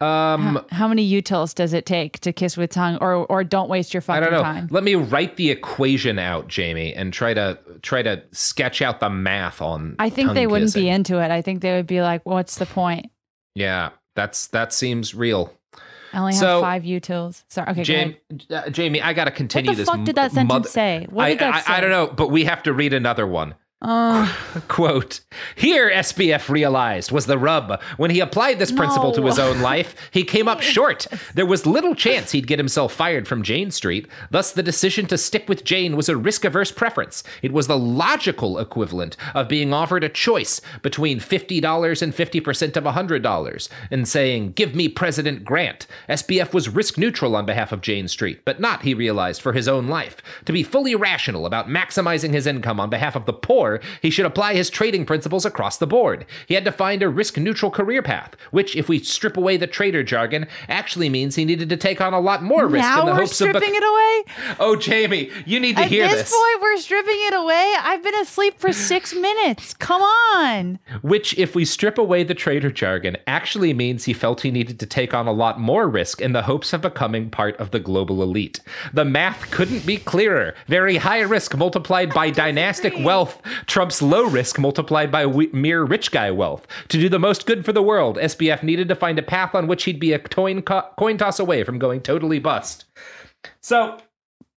Um how, how many utils does it take to kiss with tongue, or or don't waste your I fucking don't know. time? Let me write the equation out, Jamie, and try to try to sketch out the math on. I think they wouldn't kissing. be into it. I think they would be like, "What's the point? Yeah, that's that seems real. I only have five utils." Sorry. Okay, Jamie, uh, Jamie, I gotta continue this. What the this. fuck did that sentence mother- say? What I, did that I, say? I don't know, but we have to read another one. Oh, Quote, here SBF realized was the rub. When he applied this principle to his own life, he came up short. There was little chance he'd get himself fired from Jane Street. Thus, the decision to stick with Jane was a risk averse preference. It was the logical equivalent of being offered a choice between $50 and 50% of $100 and saying, Give me President Grant. SBF was risk neutral on behalf of Jane Street, but not, he realized, for his own life. To be fully rational about maximizing his income on behalf of the poor, he should apply his trading principles across the board. He had to find a risk neutral career path, which, if we strip away the trader jargon, actually means he needed to take on a lot more risk now in the we're hopes of. stripping bec- it away. Oh, Jamie, you need to At hear this, this. point, we're stripping it away. I've been asleep for six minutes. Come on. Which, if we strip away the trader jargon, actually means he felt he needed to take on a lot more risk in the hopes of becoming part of the global elite. The math couldn't be clearer. Very high risk multiplied by dynastic wealth trumps low risk multiplied by we- mere rich guy wealth. To do the most good for the world, SBF needed to find a path on which he'd be a coin, co- coin toss away from going totally bust. So,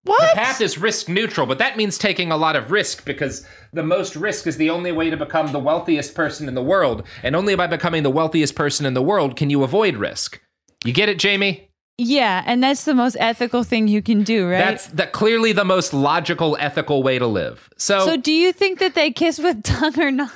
What? the path is risk neutral, but that means taking a lot of risk because the most risk is the only way to become the wealthiest person in the world. And only by becoming the wealthiest person in the world can you avoid risk. You get it, Jamie? Yeah, and that's the most ethical thing you can do, right? That's the, clearly the most logical, ethical way to live. So, so, do you think that they kiss with tongue or not?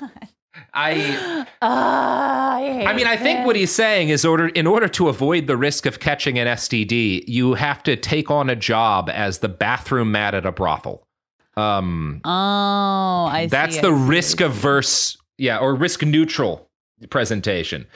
I. Ah, I, I mean, I think what he's saying is, order in order to avoid the risk of catching an STD, you have to take on a job as the bathroom mat at a brothel. Um, Oh, I That's see, the I risk averse, yeah, or risk neutral presentation.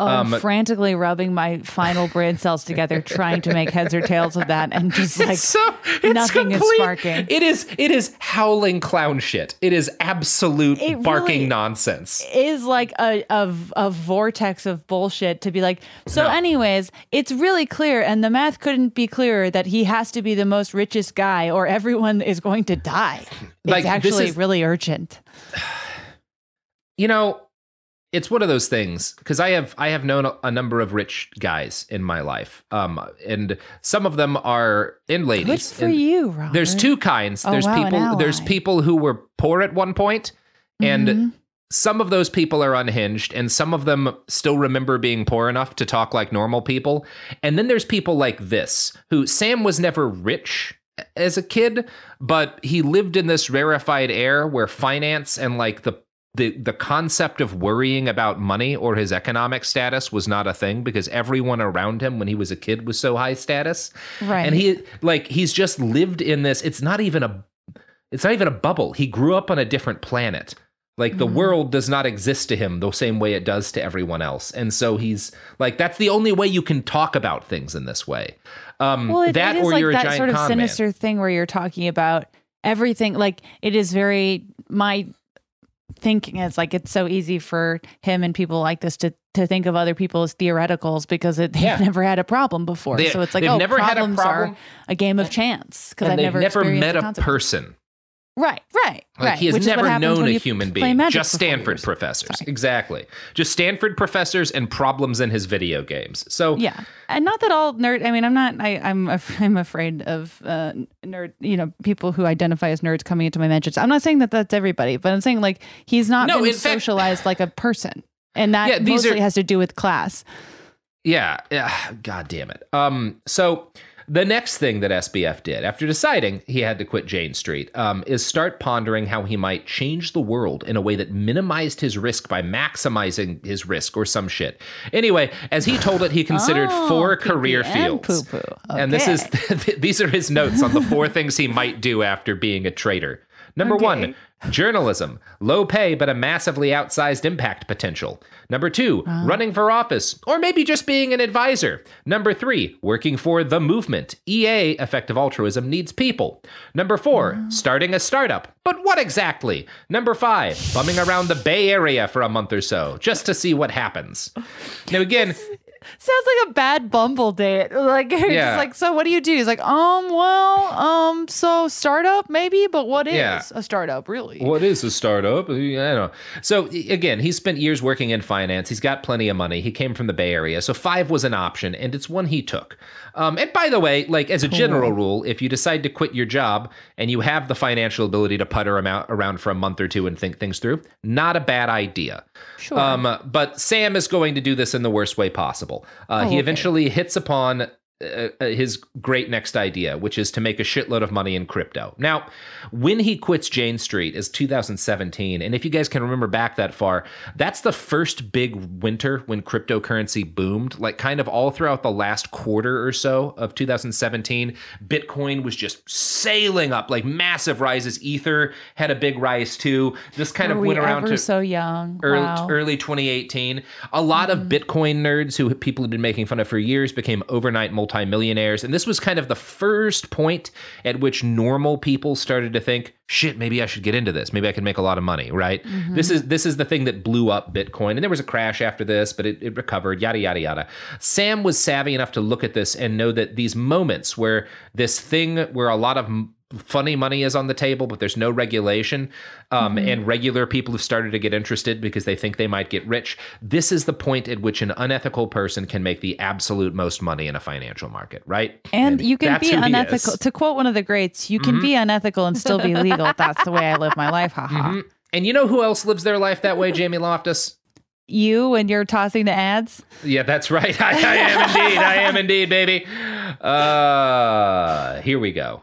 Oh, um, frantically rubbing my final brain cells together, trying to make heads or tails of that, and just like It's so it's nothing is sparking. It is it is howling clown shit. It is absolute It barking really nonsense. is like a, a a vortex of bullshit to be like. So, No. anyways, it's really clear, and the math couldn't be clearer that he has to be the most richest guy, or everyone is going to die. It's Like, actually is- really urgent. You know, it's one of those things because I have I have known a, number of rich guys in my life, um, and some of them are in ladies. Good for and you, Robert. There's two kinds. Oh, there's wow, people. There's people who were poor at one point, and Mhm. some of those people are unhinged, and some of them still remember being poor enough to talk like normal people. And then there's people like this, who Sam was never rich as a kid, but he lived in this rarefied air where finance and like the the the concept of worrying about money or his economic status was not a thing because everyone around him when he was a kid was so high status. Right. And he like he's just lived in this it's not even a it's not even a bubble. He grew up on a different planet. Like the Mhm. world does not exist to him the same way it does to everyone else. And so he's like that's the only way you can talk about things in this way. Um well, it, that it is or like you're a giant sort of con man. sinister thing where you're talking about everything. Like it is very my thinking is like it's so easy for him and people like this to to think of other people as theoreticals because it, they've Yeah. never had a problem before. They- so it's like oh, never had a problems problem. are a game of chance because I've never never met a person. Right, right, Like right. he has Which never known a human being. Just Stanford professors. Exactly. Just Stanford professors and problems in his video games. So Yeah, and not that all nerd. I mean, I'm not. I, I'm. I'm afraid of uh, nerd. You know, people who identify as nerds coming into my mentions. I'm not saying that that's everybody, but I'm saying like he's not No, been in fact- socialized like a person, and that Yeah, these mostly are- has to do with class. Yeah, yeah, god damn it. Um so the next thing that SBF did after deciding he had to quit Jane Street um, is start pondering how he might change the world in a way that minimized his risk by maximizing his risk or some shit. Anyway, as he told it, he considered Oh, four pee-pee career and fields. poo-poo. And this is these are his notes on the four things he might do after being a traitor. Number one, journalism. Low pay, but a massively outsized impact potential. Number two, ah. running for office, or maybe just being an advisor. Number three, working for the movement. EA, effective altruism, needs people. Number four, ah. starting a startup. But what exactly? Number five, bumming around the Bay Area for a month or so, just to see what happens. Now, again, Sounds like a bad Bumble date. Like, you're Yeah. just like, so what do you do? He's like, um, well, um, so startup maybe, but what is Yeah. a startup really? What is a startup? I don't know. So again, he spent years working in finance. He's got plenty of money. He came from the Bay Area, so five was an option, and it's one he took. Um, and by the way, like as a general rule, if you decide to quit your job and you have the financial ability to putter around for a month or two and think things through, not a bad idea. Sure. Um, but Sam is going to do this in the worst way possible. Uh, Oh, he okay. eventually hits upon uh, uh, his great next idea, which is to make a shitload of money in crypto. Now, when he quits Jane Street is 2017, and if you guys can remember back that far, that's the first big winter when cryptocurrency boomed. Like kind of all throughout the last quarter or so of 2017, Bitcoin was just sailing up, like massive rises. Ether had a big rise too. This kind Were of we went around to so young? early, wow. early 2018. A lot of Bitcoin nerds who people had been making fun of for years became overnight multimillionaires. And this was kind of the first point at which normal people started to think, shit, maybe I should get into this. Maybe I can make a lot of money, right? Mm-hmm. This is this is the thing that blew up Bitcoin. And there was a crash after this, but it, it recovered, yada, yada, yada. Sam was savvy enough to look at this and know that these moments where this thing where a lot of funny money is on the table, but there's no regulation, um, and regular people have started to get interested because they think they might get rich. This is the point at which an unethical person can make the absolute most money in a financial market, right? And you can be unethical. Mm-hmm. To quote one of the greats, you can be unethical and still be legal. That's the way I live my life. Haha. Mhm. And you know who else lives their life that way, Jamie Loftus? You and you're tossing the ads. Yeah, that's right. I, I am indeed. I am indeed, baby. Uh, here we go.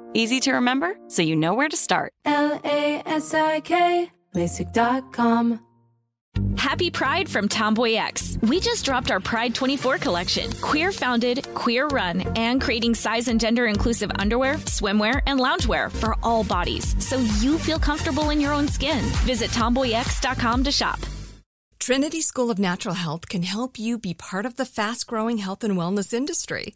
Easy to remember, so you know where to start. L A S I K, LASIK.com. Happy Pride from Tomboy X. We just dropped our Pride 24 collection. Queer founded, queer run, and creating size and gender inclusive underwear, swimwear, and loungewear for all bodies so you feel comfortable in your own skin. Visit tomboyx.com to shop. Trinity School of Natural Health can help you be part of the fast growing health and wellness industry.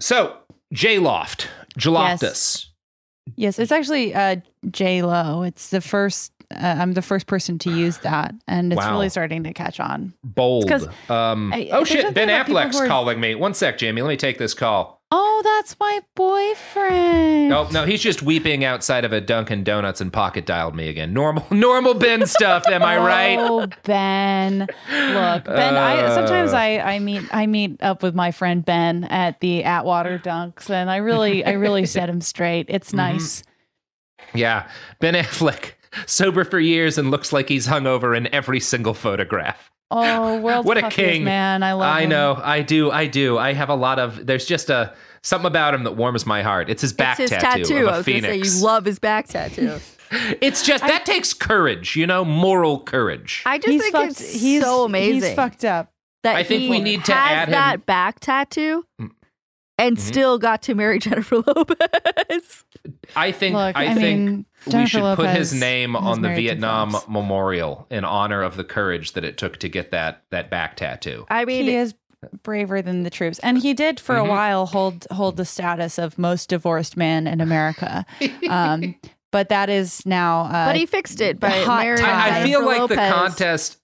So, J Loft, Jaloptus. Yes, it's actually uh, J Lo. It's the first. Uh, I'm the first person to use that, and it's Wow. really starting to catch on. Bold. It's 'cause Um, I- oh shit, Ben about Affleck's calling me. One sec, Jamie. Let me take this call. Oh, that's my boyfriend. Oh no, he's just weeping outside of a Dunkin' Donuts and pocket dialed me again. Normal, normal Ben stuff. Am I right? Oh, Ben. Look, Ben. I sometimes Uh. I I meet I meet up with my friend Ben at the Atwater Dunks, and I really I really set him straight. It's Mm-hmm. nice. Yeah, Ben Affleck, sober for years and looks like he's hungover in every single photograph. Oh, world's what a king, man! I love. I him. know, I do, I do. I have a lot of. There's just a something about him that warms my heart. It's his back it's his tattoo, tattoo. of I a was gonna phoenix. say you love his back tattoo. it's just that takes courage, you know, moral courage. I just He's think fucked- it's he's- so amazing. He's fucked up. that I think he we need to has add him- that back tattoo mm. And Mhm. still got to marry Jennifer Lopez. I think Look, I, I think mean, we Jennifer should put his name on the Vietnam Memorial in honor of the courage that it took to get that that back tattoo. I mean, he is braver than the troops, and he did for Mhm. a while hold hold the status of most divorced man in America. Um, but that is now. Uh, but he fixed it by hot marrying. I, I feel Jennifer like the contest.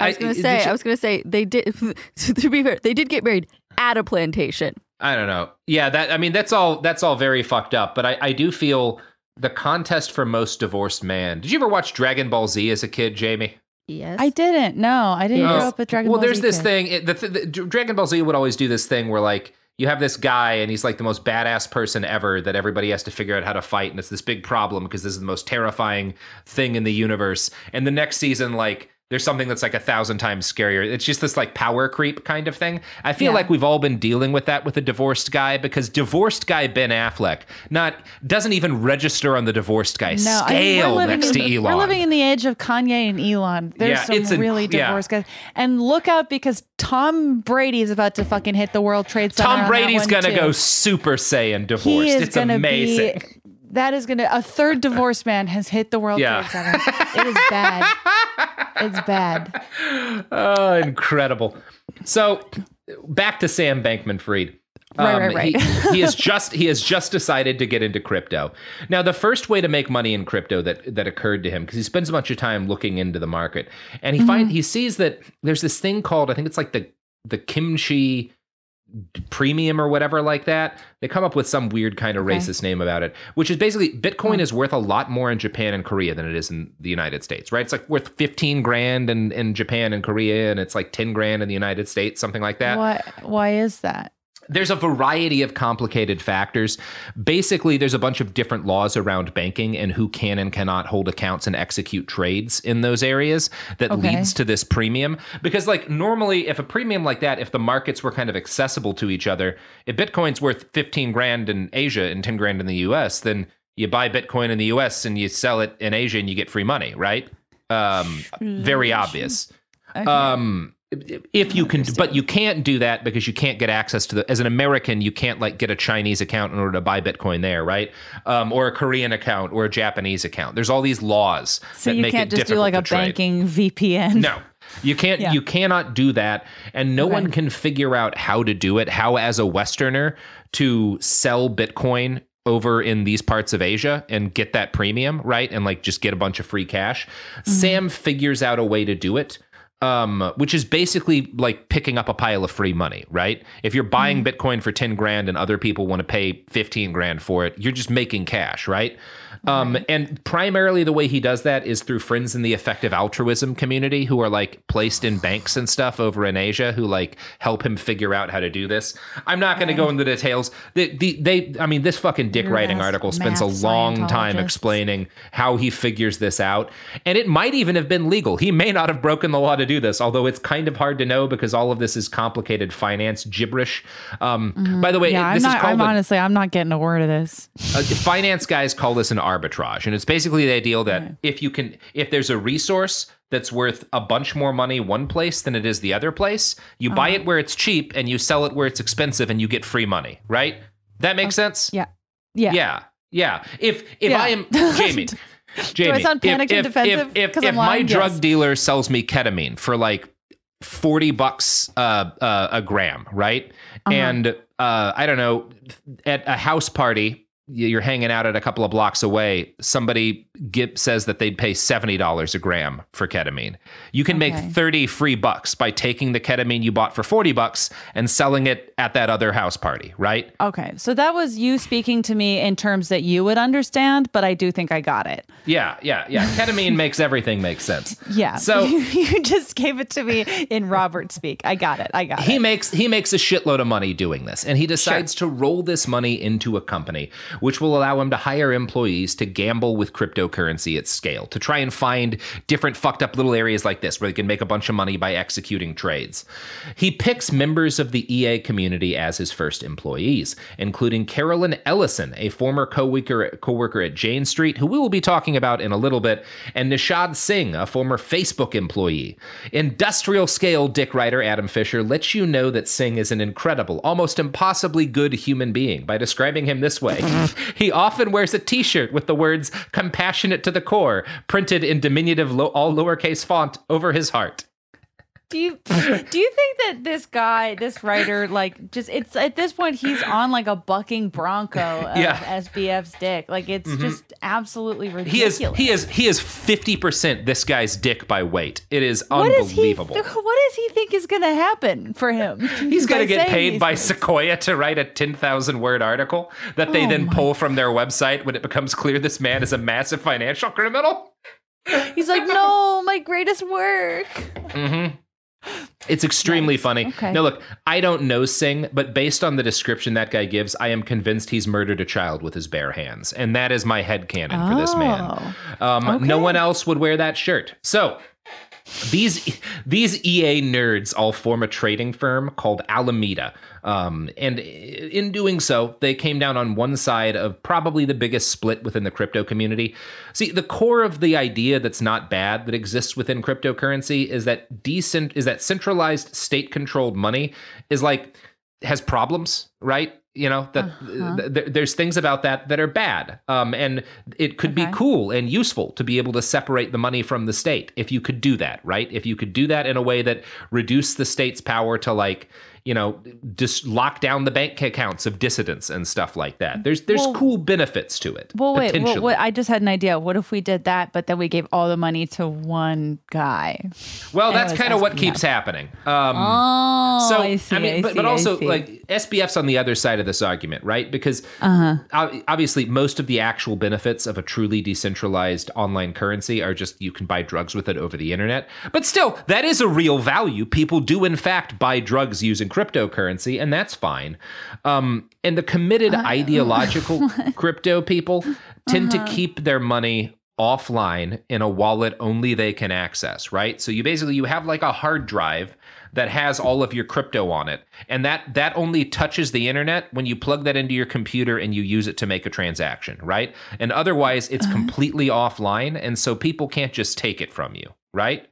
I was going to say, you- I was going to say they did. to be fair, they did get married at a plantation. I don't know. Yeah, that I mean that's all that's all very fucked up. But I, I do feel the contest for most divorced man. Did you ever watch Dragon Ball Z as a kid, Jamie? Yes, I didn't. No, I didn't Oh. grow up with Dragon well, Ball there's this kid. thing. It, the, th- the Dragon Ball Z would always do this thing where like you have this guy and he's like the most badass person ever that everybody has to figure out how to fight, and it's this big problem because this is the most terrifying thing in the universe. And the next season, like. There's something that's like a thousand times scarier. It's just this like power creep kind of thing. I feel Yeah. like we've all been dealing with that with a divorced guy because divorced guy Ben Affleck not doesn't even register on the divorced guy No, I mean, scale next in, to Elon. We're living in the age of Kanye and Elon. There's Yeah, some it's an- really yeah. divorced guys. And look out because Tom Brady is about to fucking hit the World Trade Center. Tom Brady's gonna too. go Super Saiyan divorced. It's amazing. be. That is gonna. A third divorced man has hit the World Yeah. Trade Center. It is bad. It's bad. oh, incredible. So back to Sam Bankman Fried. Right, right, right. He, he has just he has just decided to get into crypto. Now, the first way to make money in crypto that that occurred to him because he spends a bunch of time looking into the market, and he Mm-hmm. find he sees that there's this thing called I think it's like the the kimchi premium or whatever like that. They come up with some weird kind of Okay. racist name about it, which is basically Bitcoin hmm. is worth a lot more in Japan and Korea than it is in the United States, right? It's like worth 15 grand in, in Japan and Korea, and it's like 10 grand in the United States, something like that. Why? Why is that? There's a variety of complicated factors. Basically, there's a bunch of different laws around banking and who can and cannot hold accounts and execute trades in those areas that Okay. leads to this premium. Because, like, normally, if a premium like that, if the markets were kind of accessible to each other, if Bitcoin's worth 15 grand in Asia and 10 grand in the US, then you buy Bitcoin in the US and you sell it in Asia and you get free money, right? Um, very obvious. Um, if you can, but you can't do that because you can't get access to the. As an American, you can't like get a Chinese account in order to buy Bitcoin there, right? Um, or a Korean account or a Japanese account. There's all these laws So that you make can't it just do like a trade. banking VPN. No. You can't Yeah. you cannot do that and no Okay. one can figure out how to do it, how as a westerner to sell Bitcoin over in these parts of Asia and get that premium, right? And like just get a bunch of free cash. Mm-hmm. Sam figures out a way to do it um, which is basically like picking up a pile of free money, right? If you're buying Mm-hmm. Bitcoin for 10 grand and other people want to pay 15 grand for it, you're just making cash, right? Um, and primarily the way he does that is through friends in the effective altruism community who are like placed in banks and stuff over in Asia who like help him figure out how to do this. I'm not going to go into the details. The, the, they, I mean, this fucking dick Your writing article spends a long time explaining how he figures this out. And it might even have been legal. He may not have broken the law to do this, although it's kind of hard to know because all of this is complicated finance gibberish. Um, By the way, Mm-hmm. yeah, this I'm is not. called I'm honestly, I'm not getting a word of this. uh, finance guys call this an arbitrage and it's basically the idea that if you can if there's a resource that's worth a bunch more money one place than it is the other place you buy Uh-huh. it where it's cheap and you sell it where it's expensive and you get free money right that makes sense Yeah. Yeah. yeah yeah if if Yeah. i am jamie Jamie, I sound if- and if, defensive If, if, if I'm my drug dealer sells me ketamine for like 40 bucks uh, uh, a gram, right? Uh-huh. And uh, I don't know, at a house party, you're hanging out at a couple of blocks away, somebody get, says that they'd pay $70 a gram for ketamine. You can Okay. make 30 free bucks by taking the ketamine you bought for 40 bucks and selling it at that other house party, right? Okay, so that was you speaking to me in terms that you would understand, but I do think I got it. Yeah, yeah, yeah. Ketamine makes everything make sense. Yeah. So you just gave it to me in Robert speak. I got it. I got he it. makes he makes a shitload of money doing this and he decides to roll this money into a company which will allow him to hire employees to gamble with cryptocurrency at scale to try and find different fucked up little areas like this where they can make a bunch of money by executing trades. He picks members of the ea community as his first employees including Caroline Ellison a former co-worker, co-worker at jane street who we will be talking about in a little bit and nishad singh a former facebook employee. Industrial scale dick writer adam fisher lets you know that singh is an incredible almost impossibly good human being. By describing him this way he often wears a t-shirt with the words compassionate to the core printed in diminutive all lowercase font over his heart Do you do you think that this guy, this writer, like just it's at this point he's on like a bucking bronco of Yeah. SBF's dick. Like it's Mhm. just absolutely ridiculous. he is he is he is 50% this guy's dick by weight it is What is he? unbelievable What does he think is going to happen for him? He's going to get paid by things? Sequoia to write a 10,000 word article that they Oh then pull from their website when it becomes clear this man is a massive financial criminal. He's like, no, my greatest work. hmm It's extremely funny. Okay. Now, look, I don't know Singh, but based on the description that guy gives, I am convinced he's murdered a child with his bare hands. And that is my head headcanon for this man. Um, No one else would wear that shirt. So. These these EA nerds all form a trading firm called Alameda, um, and in doing so, they came down on one side of probably the biggest split within the crypto community. See, the core of the idea that's not bad that exists within cryptocurrency is that decent is that centralized state-controlled money is like has problems, right? You know that Uh-huh. th- th- there's things about that that are bad, um, and it could be cool and useful to be able to separate the money from the state if you could do that, right? If you could do that in a way that reduced the state's power to like you know just lock down the bank accounts of dissidents and stuff like that. There's there's Well- cool benefits to it. Well, wait. Well, what, I just had an idea. What if we did that, but then we gave all the money to one guy? Well, that's kind of what keeps happening. Um, Oh, so I see, mean, I but, see, but also like SBF's on the other side of this argument, right? Because Uh-huh. obviously, most of the actual benefits of a truly decentralized online currency are just you can buy drugs with it over the internet. But still, that is a real value. People do, in fact, buy drugs using cryptocurrency, and that's fine. Um, and the committed ideological crypto people tend Uh-huh. to keep their money offline in a wallet only they can access, right? So you basically you have like a hard drive that has all of your crypto on it and that that only touches the internet when you plug that into your computer and you use it to make a transaction, right? And otherwise it's completely offline and so people can't just take it from you, right?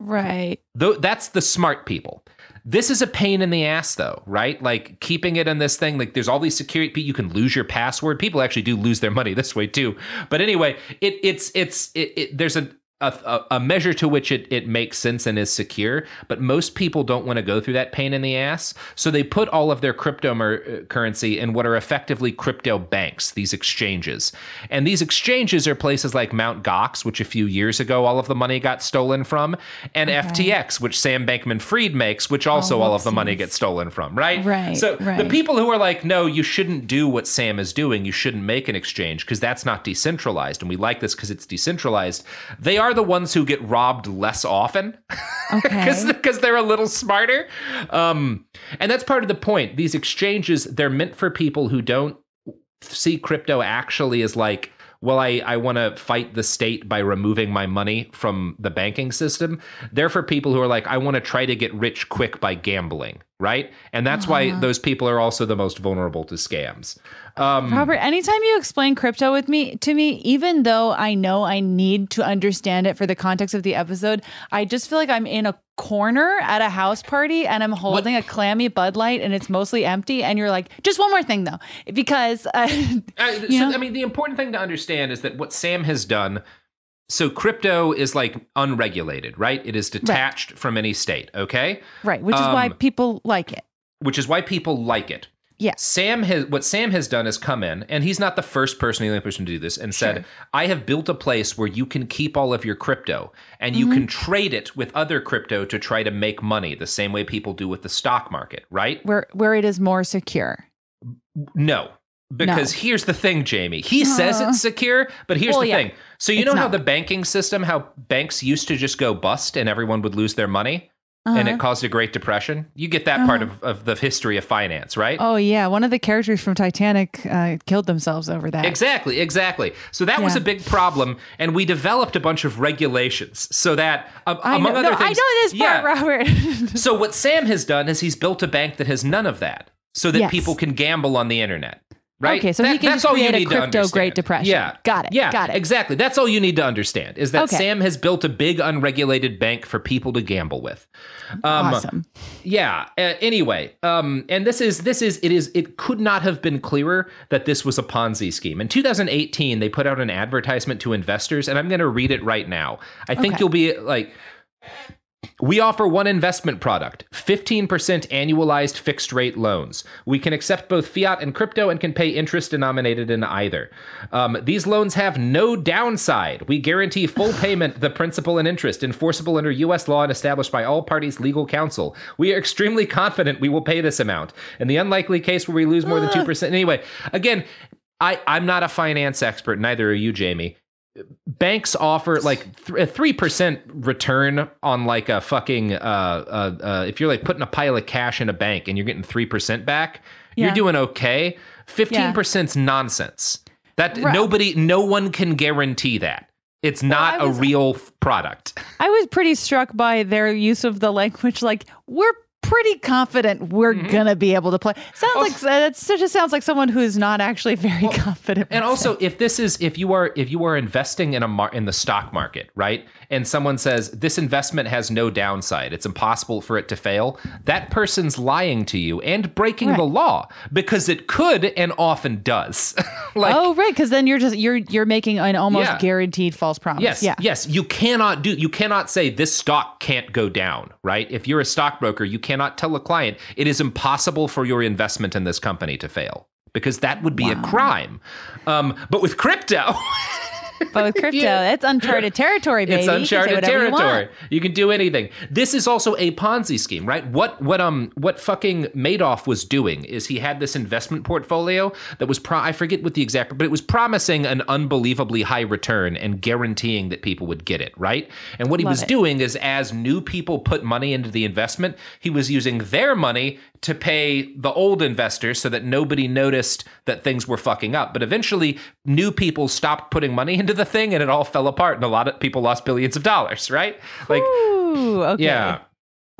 Right. Though that's the smart people. This is a pain in the ass though, right? Like keeping it in this thing, like there's all these security you can lose your password. People actually do lose their money this way too. But anyway, it it's it's it, it there's a a, a, measure to which it, it makes sense and is secure, but most people don't want to go through that pain in the ass. So they put all of their cryptocurrency in what are effectively crypto banks, these exchanges. And these exchanges are places like Mt. Gox, which a few years ago all of the money got stolen from, and Okay. FTX, which Sam Bankman Fried makes, which oh, also Oh, all of the money gets stolen from, right? Right, So the people who are like, no, you shouldn't do what Sam is doing, you shouldn't make an exchange because that's not decentralized. And we like this because it's decentralized. They are the ones who get robbed less often because Okay. they're a little smarter. Um, and that's part of the point. These exchanges, they're meant for people who don't see crypto actually as like, well, I, I want to fight the state by removing my money from the banking system. They're for people who are like, I want to try to get rich quick by gambling, right? And that's why Uh-huh. those people are also the most vulnerable to scams. Um, Robert, anytime you explain crypto with me to me, even though I know I need to understand it for the context of the episode, I just feel like I'm in a corner at a house party and I'm holding a clammy Bud Light and it's mostly empty. And you're like, just one more thing though, because uh, Uh, so? I mean, the important thing to understand is that what Sam has done. So crypto is like unregulated, right? It is detached from any state. Okay, right, which is why Um, people like it. which is why people like it. Yeah. Sam has what Sam has done is come in, and he's not the first person, the only person to do this, and said, "I have built a place where you can keep all of your crypto, and you Mhm. can trade it with other crypto to try to make money, the same way people do with the stock market, right?" Where where it is more secure. No. Because No. here's the thing, Jamie. He says Uh. it's secure, but here's Well, the yeah. thing. So you know how the banking system, how banks used to just go bust and everyone would lose their money, and Uh-huh. it caused a Great Depression. You get that part Uh-huh. of, of the history of finance, right? Oh yeah, one of the characters from Titanic uh, killed themselves over that. Exactly, exactly. So that was a big problem, and we developed a bunch of regulations so that, uh, among know, other no, I know this part, yeah. Robert. so what Sam has done is he's built a bank that has none of that, so that Yes. people can gamble on the internet. Right? Okay, so he can just create a crypto. Great Depression. Yeah, Got it, Yeah, got it. Exactly. That's all you need to understand is that Okay. Sam has built a big unregulated bank for people to gamble with. Um, Awesome. Yeah. Uh, anyway, um, and this is this is it is it could not have been clearer that this was a Ponzi scheme. In 2018, they put out an advertisement to investors, and I'm going to read it right now. I think Okay. you'll be like. We offer one investment product 15% annualized fixed rate loans. We can accept both fiat and crypto and can pay interest denominated in either. Um, these loans have no downside. We guarantee full payment, the principal and interest, enforceable under U.S. law and established by all parties' legal counsel. We are extremely confident we will pay this amount. In the unlikely case where we lose more than 2%. Anyway, again, I, I'm not a finance expert, neither are you, Jamie banks offer like th- a three percent return on like a fucking uh, uh uh if you're like putting a pile of cash in a bank and you're getting three percent back, Yeah. you're doing okay. Fifteen percent's nonsense. That Right. nobody, no one can guarantee that. It's not a real product. I was pretty struck by their use of the language like we're pretty confident we're Mm-hmm. gonna be able to play. Sounds like that just sounds like someone who's not actually very confident. And also, if this is if you are if you are investing in a mar- in the stock market, right? And someone says this investment has no downside, it's impossible for it to fail. That person's lying to you and breaking the law because it could and often does. like oh right, because then you're just you're you're making an almost Yeah. guaranteed false promise. Yes, yeah. yes. You cannot do. You cannot say this stock can't go down. Right? If you're a stockbroker, you cannot tell a client it is impossible for your investment in this company to fail because that would be a crime. Um, but with crypto. But with crypto, that's uncharted territory, baby. It's You uncharted you territory. You, can do anything. This is also a Ponzi scheme, right? What what um what fucking Madoff was doing is he had this investment portfolio that was pro- I forget what the exact but it was promising an unbelievably high return and guaranteeing that people would get it, right? And what he Love was it. doing is as new people put money into the investment, he was using their money to pay the old investors so that nobody noticed that things were fucking up. But eventually, new people stopped putting money into the thing and it all fell apart and a lot of people lost billions of dollars, right? Like, Ooh, okay. yeah.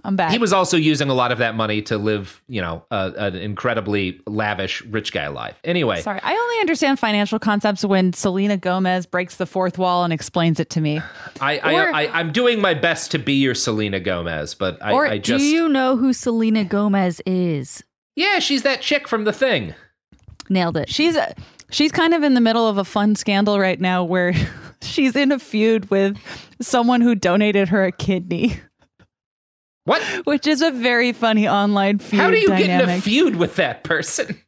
I'm back. He was also using a lot of that money to live, you know, a, an incredibly lavish rich guy life. Anyway, Sorry, I only understand financial concepts when Selena Gomez breaks the fourth wall and explains it to me. I, Or- I, I'm doing my best to be your Selena Gomez, but I, or I just. do you know who Selena Gomez is? Yeah, she's that chick from the thing. Nailed it. She's she's kind of in the middle of a fun scandal right now where she's in a feud with someone who donated her a kidney. What? Which is a very funny online feud. How do you dynamic. get in a feud with that person?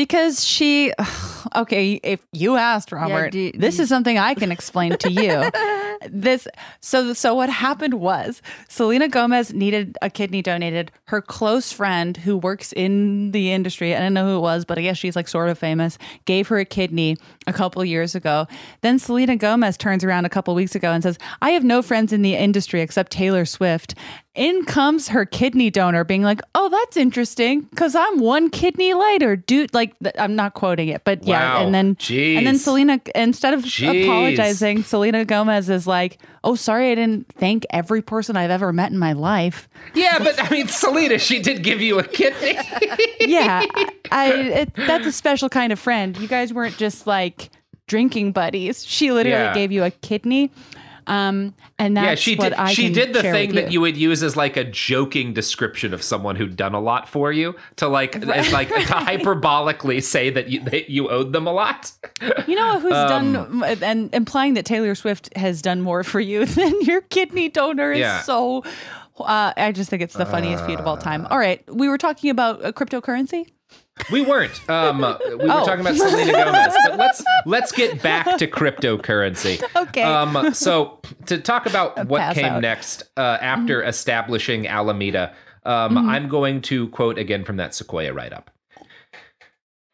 Because she, okay, if you asked Robert, do- this do- is something I can explain to you. this, so, so what happened was Selena Gomez needed a kidney donated. Her close friend who works in the industry, I don't know who it was, but I guess she's like sort of famous, gave her a kidney a couple years ago. Then Selena Gomez turns around a couple weeks ago and says, I have no friends in the industry except Taylor Swift. In comes her kidney donor being like, "Oh, that's interesting cuz I'm one kidney lighter." Dude, like th- I'm not quoting it, but yeah, and then Jeez. and then Selena instead of Jeez. apologizing, Selena Gomez is like, "Oh, sorry I didn't thank every person I've ever met in my life." Yeah, but I mean, Selena, she did give you a kidney. yeah, I it, that's a special kind of friend. You guys weren't just like drinking buddies. She literally Yeah. gave you a kidney. Um, and that's yeah, she what did. She did the thing with that you would use as like a joking description of someone who'd done a lot for you to like, as like to hyperbolically say that you that you owed them a lot. You know who's Um, done and implying that Taylor Swift has done more for you than your kidney donor is Yeah. so. Uh, I just think it's the funniest feud of all time. All right, we were talking about uh, cryptocurrency. We weren't. Um, we were Oh. talking about Selena Gomez, but let's let's get back to cryptocurrency. Okay. Um, so to talk about what came out. next uh, after establishing Alameda, um, Mhm. I'm going to quote again from that Sequoia write up.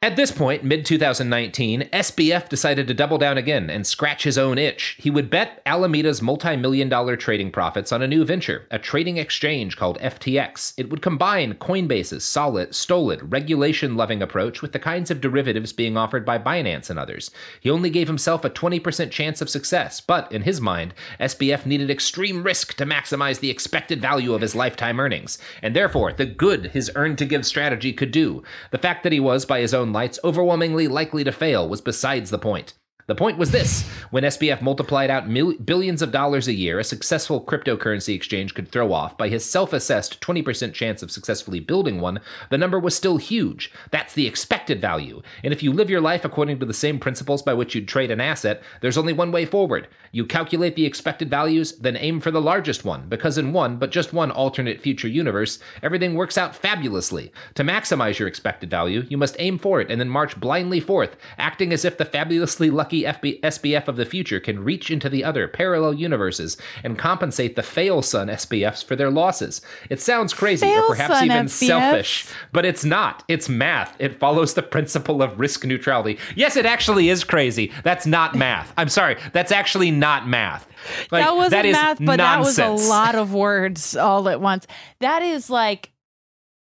At this point, mid 2019, SBF decided to double down again and scratch his own itch. He would bet Alameda's multi million dollar trading profits on a new venture, a trading exchange called FTX. It would combine Coinbase's solid, stolid, regulation loving approach with the kinds of derivatives being offered by Binance and others. He only gave himself a 20% chance of success, but in his mind, SBF needed extreme risk to maximize the expected value of his lifetime earnings, and therefore the good his earn to give strategy could do. The fact that he was, by his own lights, overwhelmingly likely to fail was besides the point. The point was this when SBF multiplied out mil- billions of dollars a year, a successful cryptocurrency exchange could throw off by his self assessed 20% chance of successfully building one, the number was still huge. That's the expected value. And if you live your life according to the same principles by which you'd trade an asset, there's only one way forward. You calculate the expected values, then aim for the largest one, because in one, but just one alternate future universe, everything works out fabulously. To maximize your expected value, you must aim for it and then march blindly forth, acting as if the fabulously lucky FB- SBF of the future can reach into the other parallel universes and compensate the fail son SBFs for their losses. It sounds crazy or perhaps even SBFs. selfish, but it's not. It's math. It follows the principle of risk neutrality. Yes, it actually is crazy. That's not math. I'm sorry. That's actually not math. Like, that wasn't that math, but nonsense. that was a lot of words all at once. That is like,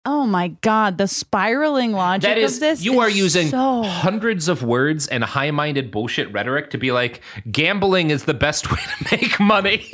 oh my god, the spiraling logic That is, of this. you are using so hundreds of words and high minded bullshit rhetoric to be like, gambling is the best way to make money.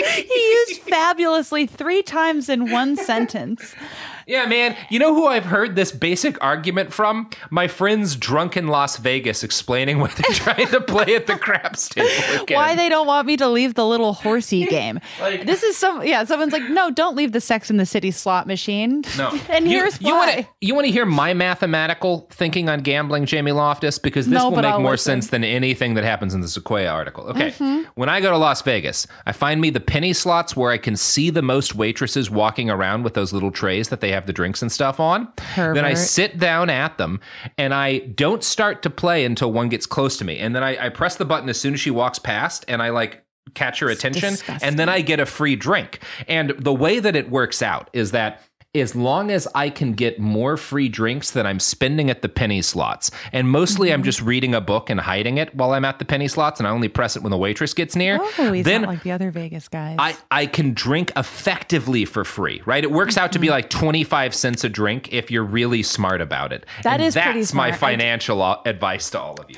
he used fabulously three times in one sentence. yeah, man. You know who I've heard this basic argument from? My friends drunk in Las Vegas explaining what they're trying to play at the craps table again. Why they don't want me to leave the little horsey game? this is some yeah. Someone's like, no, don't leave the Sex in the City slot machine. No. and You- here's you why. Wanna, you want to hear my mathematical thinking on gambling, Jamie Loftus? Because this No, will make I'll more listen. sense than anything that happens in the Sequoia article. Okay. Mhm. When I go to Las Vegas, I find me the penny slots where I can see the most waitresses walking around with those little trays that they have the drinks and stuff on. Then I sit down at them and I don't start to play until one gets close to me. And then I, I press the button as soon as she walks past and I like catch her attention and then I get a free drink. And the way that it works out is that as long as I can get more free drinks than I'm spending at the penny slots, and mostly I'm just reading a book and hiding it while I'm at the penny slots, and I only press it when the waitress gets near, Oh, he's then not like the other Vegas guys. I, I can drink effectively for free, right? It works out to be Mm-hmm. like 25 cents a drink if you're really smart about it. That and is that's pretty my financial advice to all of you.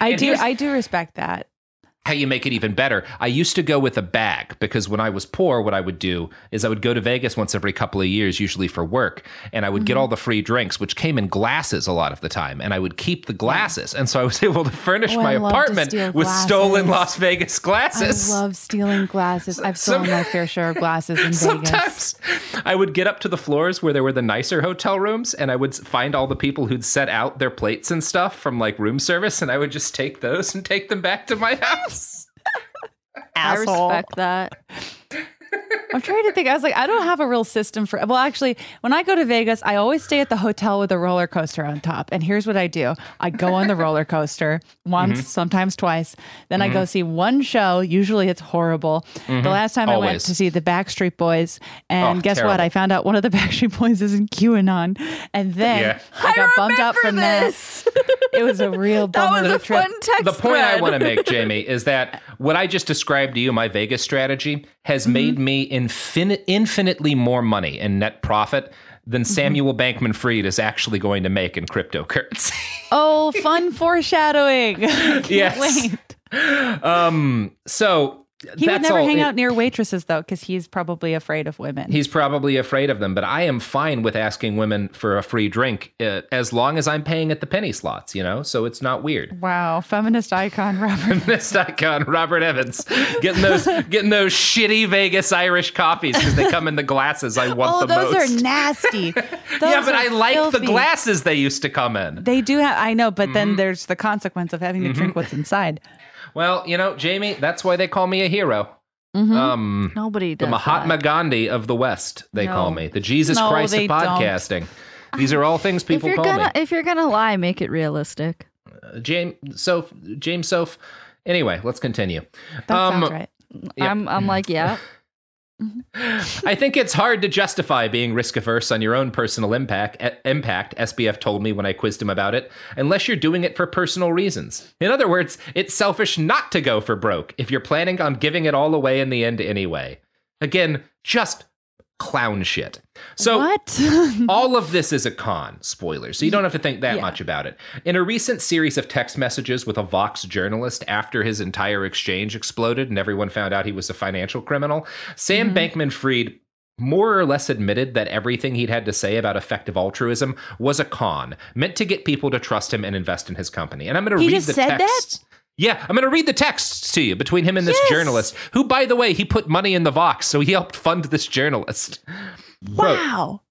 I And do I do respect that. How you make it even better. I used to go with a bag because when I was poor, what I would do is I would go to Vegas once every couple of years, usually for work, and I would get Mhm. all the free drinks, which came in glasses a lot of the time, and I would keep the glasses. And so I was able to furnish Oh, my I love to apartment with stolen. Las Vegas glasses. I love stealing glasses. I've stolen my fair share of glasses in Vegas. Sometimes I would get up to the floors where there were the nicer hotel rooms and I would find all the people who'd set out their plates and stuff from like room service and I would just take those and take them back to my house. I respect that. I'm trying to think. I was like, I don't have a real system for. Well, actually, when I go to Vegas, I always stay at the hotel with a roller coaster on top. And here's what I do: I go on the roller coaster once, Mhm. sometimes twice. Then I go Mhm. see one show. Usually, it's horrible. Mhm. The last time I went to see the Backstreet Boys, and Oh, guess what? I found out one of the Backstreet Boys is in QAnon, and then Yeah. I got bumped up from that. It was a real bummer of a trip. the point I want to make, Jamie, is that what I just described to you, my Vegas strategy, has made me infin- infinitely more money in net profit than Samuel Bankman Fried is actually going to make in cryptocurrency. Oh, fun foreshadowing! Yes. wait. um, so He would never hang it- out near waitresses though, because he's probably afraid of women. He's probably afraid of them, but I am fine with asking women for a free drink uh, as long as I'm paying at the penny slots, you know? So it's not weird. wow, feminist icon Robert. This icon, Robert Evans, getting those getting those shitty Vegas Irish coffees because they come in the glasses I want the most. oh, the those most. are nasty. yeah, but I like the glasses they used to come in. They do have. I know, but Mm-hmm. then there's the consequence of having to drink what's inside. Well, you know, Jamie, that's why they call me a hero. Mhm. Um, Nobody the does Mahatma Gandhi of the West, they call me. The Jesus No, Christ of they don't. podcasting. These are all things people if you're call gonna me. if you're gonna lie, make it realistic. Uh, James Soph, James Soph. Anyway, let's continue. That Um, sounds right. yeah. I'm I'm like, yeah. Mm-hmm. I think it's hard to justify being risk averse on your own personal impact. Impact, SBF told me when I quizzed him about it, unless you're doing it for personal reasons. In other words, it's selfish not to go for broke if you're planning on giving it all away in the end anyway. Again, just clown shit. So what? all of this is a con, spoiler, so you don't have to think that Yeah. much about it. In a recent series of text messages with a Vox journalist after his entire exchange exploded and everyone found out he was a financial criminal, Sam mm-hmm. Bankman Fried more or less admitted that everything he'd had to say about effective altruism was a con, meant to get people to trust him and invest in his company. And I'm going to read the said that? Yeah, I'm going to read the texts to you between him and this journalist, who, by the way, he put money in the Vox, so he helped fund this journalist. Quote, Wow.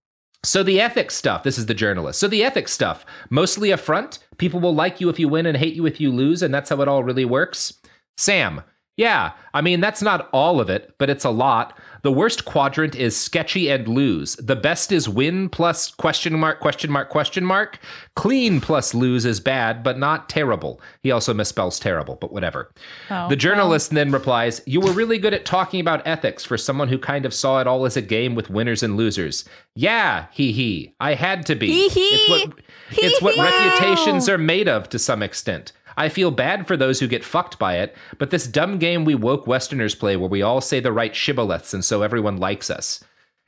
so the ethics stuff, this is the journalist. So the ethics stuff, mostly a front. People will like you if you win and hate you if you lose, and that's how it all really works. Sam, yeah, I mean, that's not all of it, but it's a lot. The worst quadrant is sketchy and lose. The best is win plus question mark, question mark, question mark. Clean plus lose is bad, but not terrible. He also misspells terrible, but whatever. Oh, the journalist then replies, You were really good at talking about ethics for someone who kind of saw it all as a game with winners and losers. Yeah, he he. I had to be. Hee hee. It's what it's what reputations are made of to some extent. I feel bad for those who get fucked by it, but this dumb game we woke Westerners play where we all say the right shibboleths and so everyone likes us.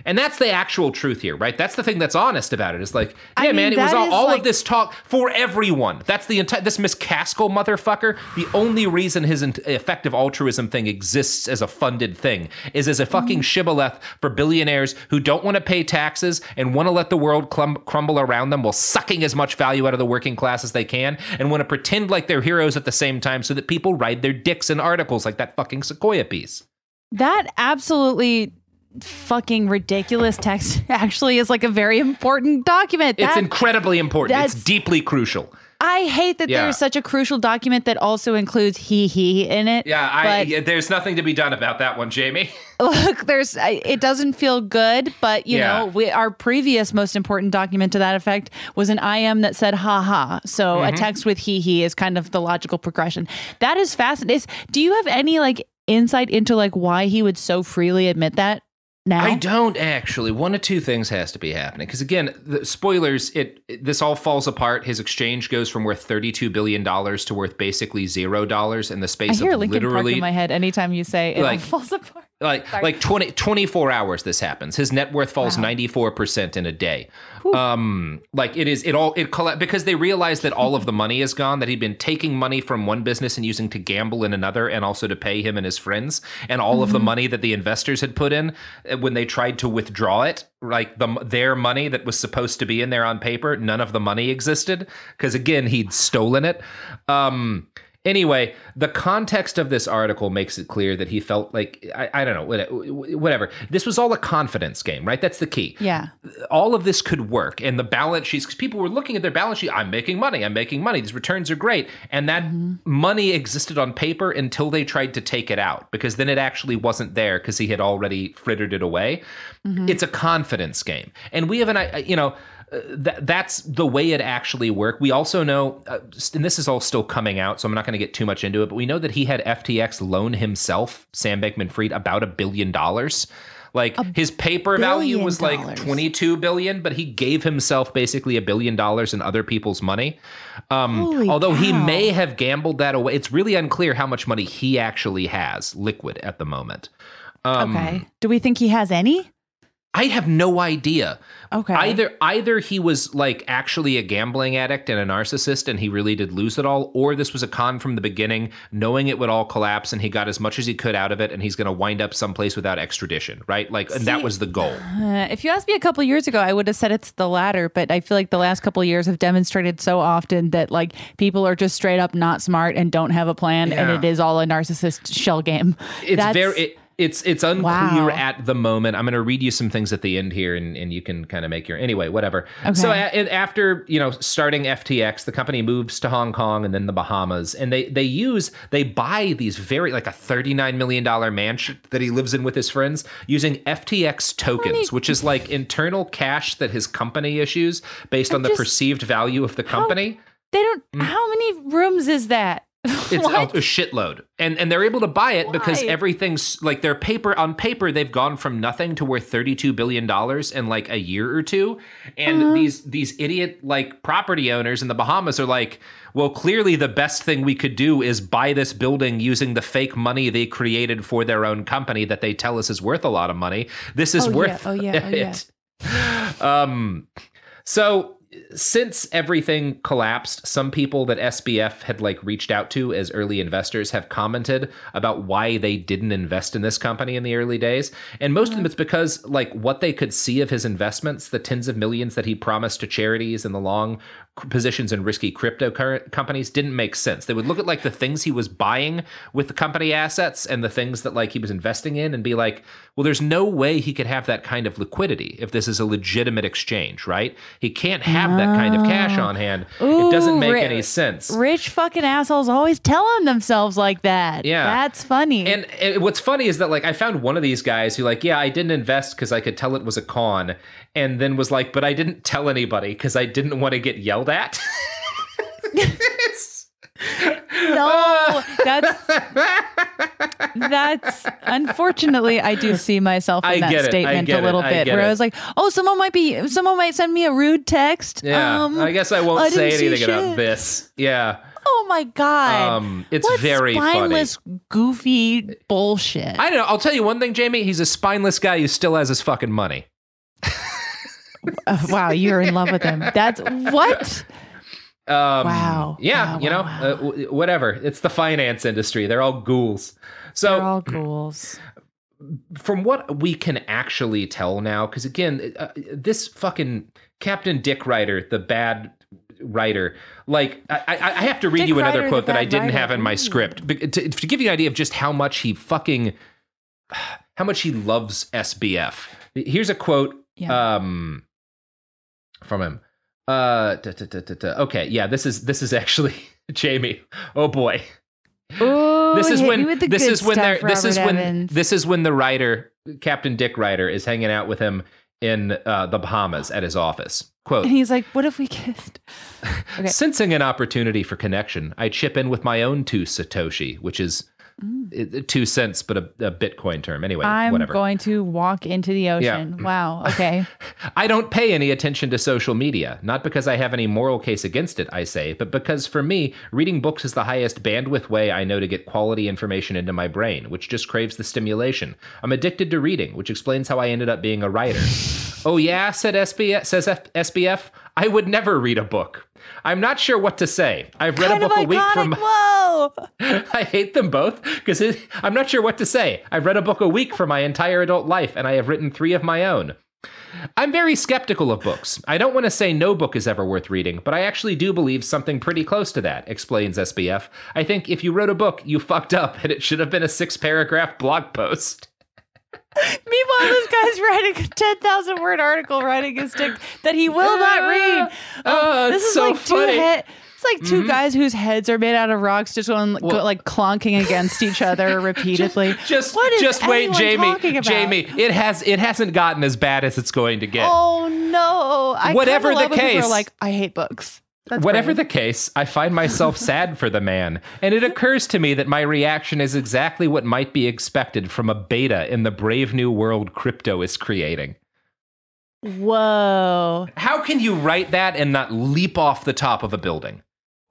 And that's the actual truth here, right? That's the thing that's honest about it. it. Is like, I yeah, mean, man, it was all, all like- of this talk for everyone. That's the entire this MacAskill motherfucker. The only reason his ent- effective altruism thing exists as a funded thing is as a fucking Mm-hmm. shibboleth for billionaires who don't want to pay taxes and want to let the world clum- crumble around them while sucking as much value out of the working class as they can and want to pretend like they're heroes at the same time so that people ride their dicks in articles like that fucking Sequoia piece. That absolutely fucking ridiculous text actually is like a very important document. It's incredibly important. It's deeply crucial. I hate that Yeah. there's such a crucial document that also includes he he in it. Yeah, I, yeah, there's nothing to be done about that one, Jamie. look, there's I- it doesn't feel good, but you Yeah. know, we, our previous most important document to that effect was an IM that said ha ha. So a Mhm. text with he he is kind of the logical progression. That is fascinating. Do you have any like insight into like why he would so freely admit that now? I don't actually. One of two things has to be happening because again, the spoilers. It, it- this all falls apart. His exchange goes from worth thirty-two billion dollars to worth basically zero dollars in the space I hear of Linkin Park literally in my head anytime you say it like- all falls apart. Like Sorry. like 20, 24 hours this happens. His net worth falls four percent in a day. Um, like it is it all it colla- because they realize that all of the money is gone. That he'd been taking money from one business and using to gamble in another, and also to pay him and his friends, and all of the Mhm. money that the investors had put in uh, when they tried to withdraw it, like the their money that was supposed to be in there on paper, none of the money existed because again he'd stolen it. Um, Anyway, the context of this article makes it clear that he felt like I, I don't know whatever. This was all a confidence game, right? That's the key. Yeah. All of this could work, and the balance sheets. Because people were looking at their balance sheet. I'm making money. I'm making money. These returns are great, and that money existed on paper until they tried to take it out, because then it actually wasn't there because he had already frittered it away. Mhm. It's a confidence game, and we have an I- you know. Uh, that that's the way it actually worked. We also know, uh, and this is all still coming out, so I'm not going to get too much into it. But we know that he had FTX loan himself, Sam Bankman-Fried, about a billion dollars. Like his paper value was like 22 billion, but he gave himself basically a billion dollars in other people's money. Um, although he may have gambled that away, it's really unclear how much money he actually has liquid at the moment. Um, okay. Do we think he has any? I have no idea. Okay. Either either he was like actually a gambling addict and a narcissist and he really did lose it all, or this was a con from the beginning, knowing it would all collapse and he got as much as he could out of it and he's gonna wind up someplace without extradition, right? Like and that was the goal. Uh, if you asked me a couple years ago, I would have said it's the latter. But I feel like the last couple of years have demonstrated so often that like people are just straight up not smart and don't have a plan, and it is all a narcissist shell game. It's That's- very it, it's it's unclear Wow. at the moment. I'm going to read you some things at the end here, and, and you can kind of make your anyway, whatever. Okay. So a, after you know starting FTX, the company moves to Hong Kong and then the Bahamas, and they they use they buy these very like a 39 million dollar mansion that he lives in with his friends using FTX tokens, which is like internal cash that his company issues based on the perceived value of the company. They don't. Mm. How many rooms is that? It's a, a shitload, and and they're able to buy it because everything's like their paper on paper. They've gone from nothing to worth thirty two billion dollars in like a year or two, and Uh-huh. these these idiot like property owners in the Bahamas are like, well, clearly the best thing we could do is buy this building using the fake money they created for their own company that they tell us is worth a lot of money. This is Oh, yeah. worth Oh, yeah. Oh, yeah. it. Um, so since everything collapsed, some people that SBF had like reached out to as early investors have commented about why they didn't invest in this company in the early days. And most of them it's because like what they could see of his investments, the tens of millions that he promised to charities and the long positions in risky crypto companies didn't make sense. They would look at like the things he was buying with the company assets and the things that like he was investing in and be like, well, there's no way he could have that kind of liquidity if this is a legitimate exchange, right? He can't have that kind of cash on hand. it doesn't make ri- any sense. Rich fucking assholes always telling themselves like that. Yeah. That's funny. And, and what's funny is that like I found one of these guys who like, yeah, I didn't invest because I could tell it was a con, and then was like, but I didn't tell anybody because I didn't want to get yelled at. no, that's that's unfortunately I do see myself in I that it. Statement a little it. Bit where I was like, oh, someone might be someone might send me a rude text. Yeah, Um, I guess I won't I say anything about this. Yeah, Oh my god. um, it's what very funny. spineless, goofy bullshit. I don't know. I'll tell you one thing, Jamie. He's a spineless guy who still has his fucking money. Uh, wow, you're in love with him. That's what? Um, Wow. Yeah, Wow, you know, uh, w- whatever. It's the finance industry. They're all ghouls. So They're all ghouls. from what we can actually tell now, because again, uh, this fucking Captain Dick Ryder, the bad writer, like I, I, I have to read Dick you another Ryder, quote that I didn't writer. have in my script Be- to, to give you an idea of just how much he fucking, how much he loves SBF. Here's a quote um, from him. Uh, da, da, da, okay, yeah, this is this is actually Jamie. Oh boy Ooh, this is when this is when stuff, this is when Evans. this is when the writer Captain Dick Ryder is hanging out with him in uh, the Bahamas at his office. Quote: And he's like, "What if we kissed?" Okay. Sensing an opportunity for connection, I chip in with my own two Satoshi, which is Mm. It- two cents, but a, a Bitcoin term. Anyway, I'm whatever. going to walk into the ocean. Wow. Okay. I don't pay any attention to social media, not because I have any moral case against it, I say, but because for me, reading books is the highest bandwidth way I know to get quality information into my brain, which just craves the stimulation. I'm addicted to reading, which explains how I ended up being a writer. oh yeah, said SBF, says F- SBF. I would never read a book. I'm not sure what to say. I've read kind a book a week from. Whoa. I hate them both because I'm not sure what to say. I've read a book a week for my entire adult life, and I have written three of my own. I'm very skeptical of books. I don't want to say no book is ever worth reading, but I actually do believe something pretty close to that, explains SBF. I think if you wrote a book, you fucked up, and it should have been a six paragraph blog post. Meanwhile, this guy's writing a 10,000 word article, writing his dick that he will not read. Oh, this is so like two funny. head. It's like 2 Mhm. guys whose heads are made out of rocks, just going go, like clonking against each other repeatedly. Just, what is just wait, Jamie. Jamie, it has it hasn't gotten as bad as it's going to get. Oh no! I Whatever the love when people case- are like I hate books. That's Whatever brave. the case, I find myself sad for the man, and it occurs to me that my reaction is exactly what might be expected from a beta in the brave new world crypto is creating. Whoa! How can you write that and not leap off the top of a building?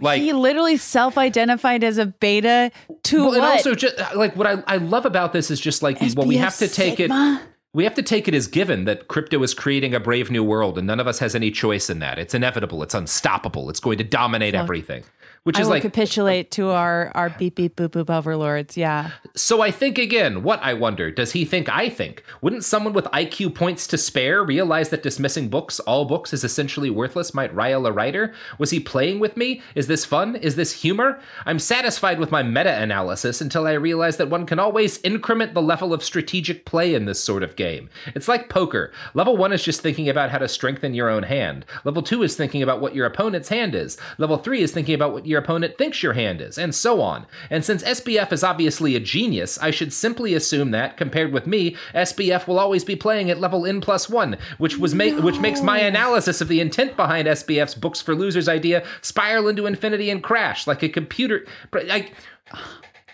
Like he literally self-identified as a beta to well, what? and also just like what I, I love about this is just like well we have to take Sigma? it we have to take it as given that crypto is creating a brave new world and none of us has any choice in that. It's inevitable. It's unstoppable. It's going to dominate everything which I is will like capitulate to our our beep beep boop boop overlords. Yeah. So I think again, what I wonder, does he think I think? Wouldn't someone with IQ points to spare realize that dismissing books, all books, is essentially worthless might rile a writer? Was he playing with me? Is this fun? Is this humor? I'm satisfied with my meta analysis until I realize that one can always increment the level of strategic play in this sort of game. It's like poker. Level one is just thinking about how to strengthen your own hand. Level two is thinking about what your opponent's hand is. Level three is thinking about what your opponent thinks your hand is, and so on. And since SBF is obviously a genius, I should simply assume that, compared with me, SBF will always be playing at level N plus one, which was ma- which makes my analysis of the intent behind SBF's books for losers idea spiral into infinity and crash like a computer. Like,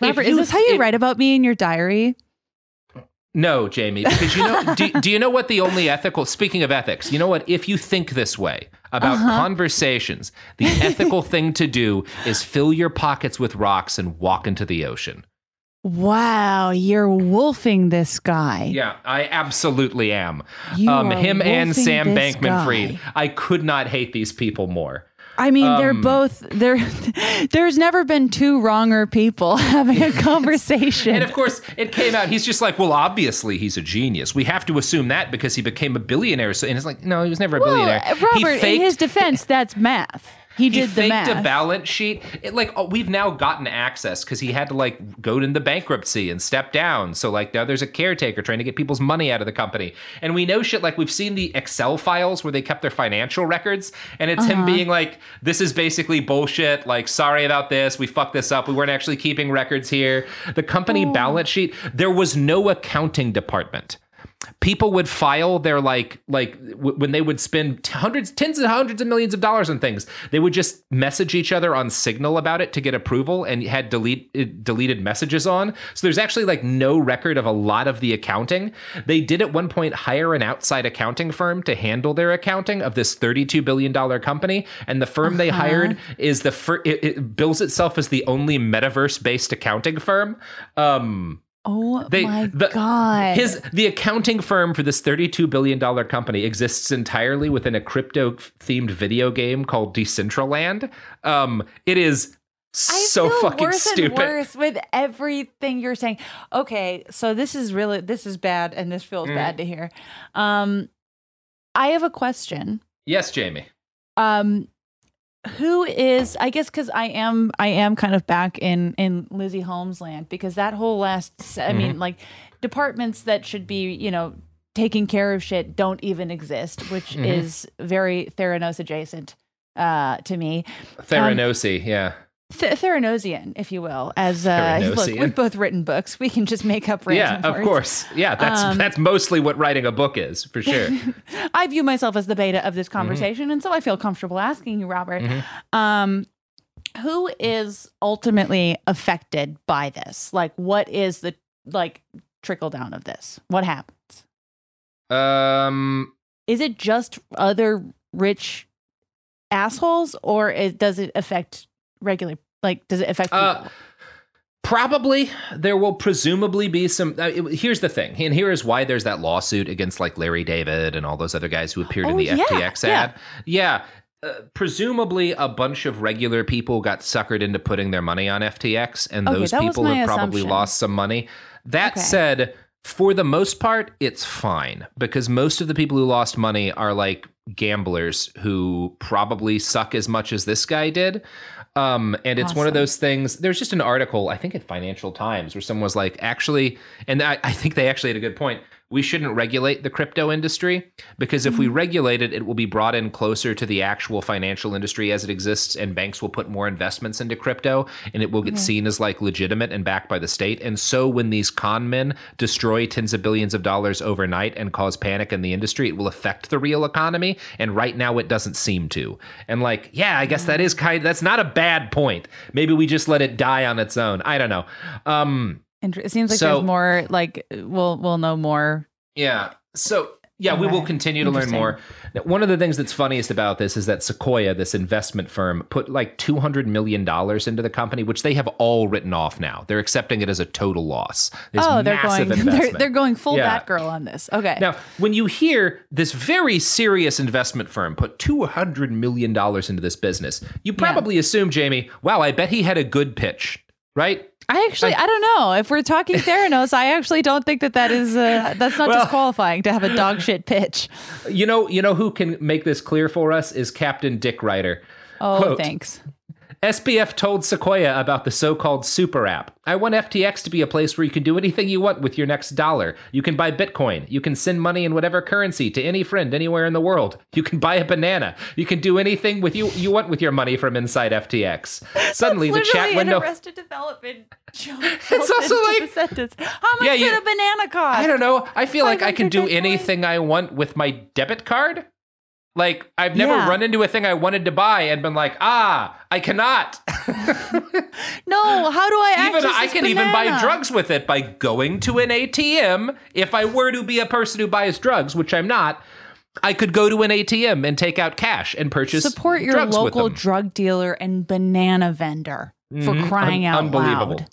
Robert, is this how you write about me in your diary? No, Jamie, because you know, do, do you know what the only ethical, speaking of ethics, you know what? If you think this way about Uh-huh. conversations, the ethical thing to do is fill your pockets with rocks and walk into the ocean. Wow, you're wolfing this guy. Yeah, I absolutely am. You um, him and Sam Bankman Fried. I could not hate these people more. I mean, they're Um, both there. There's never been two wronger people having a conversation. And of course, it came out. He's just like, well, obviously he's a genius. We have to assume that because he became a billionaire. So, and it's like, no, he was never a well, billionaire. He Robert, in his defense, that's math. He he did the faked math. a balance sheet. It, like oh, we've now gotten access because he had to like go into bankruptcy and step down. So like now there's a caretaker trying to get people's money out of the company, and we know shit like we've seen the Excel files where they kept their financial records, and it's him Uh-huh. being like, "This is basically bullshit. Like, sorry about this. We fucked this up. We weren't actually keeping records here." The company Oh. balance sheet. There was no accounting department people would file their like like w- when they would spend hundreds tens and hundreds of millions of dollars on things they would just message each other on signal about it to get approval and had delete deleted messages on. So there's actually like no record of a lot of the accounting. They did at one point hire an outside accounting firm to handle their accounting of this 32 billion dollar company and the firm they Uh-huh. hired is the fir- it, it bills itself as the only metaverse based accounting firm. Um oh they, my the, god! His the accounting firm for this thirty-two billion dollar company exists entirely within a crypto-themed video game called Decentraland. Um, it is so fucking worse stupid. and worse with everything you're saying. Okay, so this is really this is bad, and this feels Mm. bad to hear. Um, I have a question. Yes, Jamie. Um, who is? I guess because I am I am kind of back in in Lizzie Holmes land because that whole last I mean Mhm. like departments that should be you know taking care of shit don't even exist, which Mhm. is very Theranos adjacent uh to me. Um, Theranosy, yeah. Th- Theranosian, if you will, as uh, look, we've both written books. We can just make up random Yeah, of words. course. Yeah, that's Um, that's mostly what writing a book is, for sure. I view myself as the beta of this Mm-hmm. conversation, and so I feel comfortable asking you, Robert. Mhm. Um, who is ultimately affected by this? Like, what is the like trickle down of this? What happens? Um, Is it just other rich assholes, or it, does it affect regular? Like, does it affect people? Uh, Probably there will presumably be some. Uh, it- here's the thing, and here is why there's that lawsuit against like Larry David and all those other guys who appeared in Oh, the yeah, FTX ad. Yeah. Uh, presumably, a bunch of regular people got suckered into putting their money on FTX, and Okay, those people have probably lost some money. That Okay. said, for the most part, it's fine because most of the people who lost money are like gamblers who probably suck as much as this guy did. Um, and it's one of those things. There's just an article, I think, in Financial Times, where someone was like, actually, and I, I think they actually had a good point. We shouldn't regulate the crypto industry because if we Mm-hmm. regulate it, it will be brought in closer to the actual financial industry as it exists, and banks will put more investments into crypto, and it will get Mhm. seen as like legitimate and backed by the state. And so, when these con men destroy tens of billions of dollars overnight and cause panic in the industry, it will affect the real economy. And right now, it doesn't seem to. And like, yeah, I guess that is kind. That's not a bad point. Maybe we just let it die on its own. I don't know. Um, It seems like so- there's more. Like, we'll we'll know more. yeah. So yeah, we will continue to learn more. Now, One of the things that's funniest about this is that Sequoia, this investment firm, put like two hundred million dollars into the company, which they have all written off now. They're accepting it as a total loss. Oh, they're going. They're, they're going full Yeah. Batgirl on this. Okay. Now, when you hear this very serious investment firm put $200 million into this business, you probably assume, Jamie, wow, I bet he had a good pitch, right? I actually, I, don't know. If we're talking Theranos, I actually don't think that that is uh, that's not Well- disqualifying to have a dog shit pitch. You know, you know who can make this clear for us is Captain Dick Ryder. Oh, Quote, thanks. SBF told Sequoia about the so called super app. I want FTX to be a place where you can do anything you want with your next dollar. You can buy Bitcoin. You can send money in whatever currency to any friend anywhere in the world. You can buy a banana. You can do anything with you you want with your money from inside FTX. Suddenly, the chat window. An arrested development. It's also like sentence. How much Yeah, did you- a banana cost? I don't know. I feel like I can do anything I want with my debit card. Like I've never Yeah. run into a thing I wanted to buy and been like, ah, I cannot. No, how do I even I can even buy drugs with it by going to an ATM. If I were to be a person who buys drugs, which I'm not, I could go to an ATM and take out cash and purchase Support your local drug dealer and banana vendor for Mhm. crying Un- out unbelievable. loud.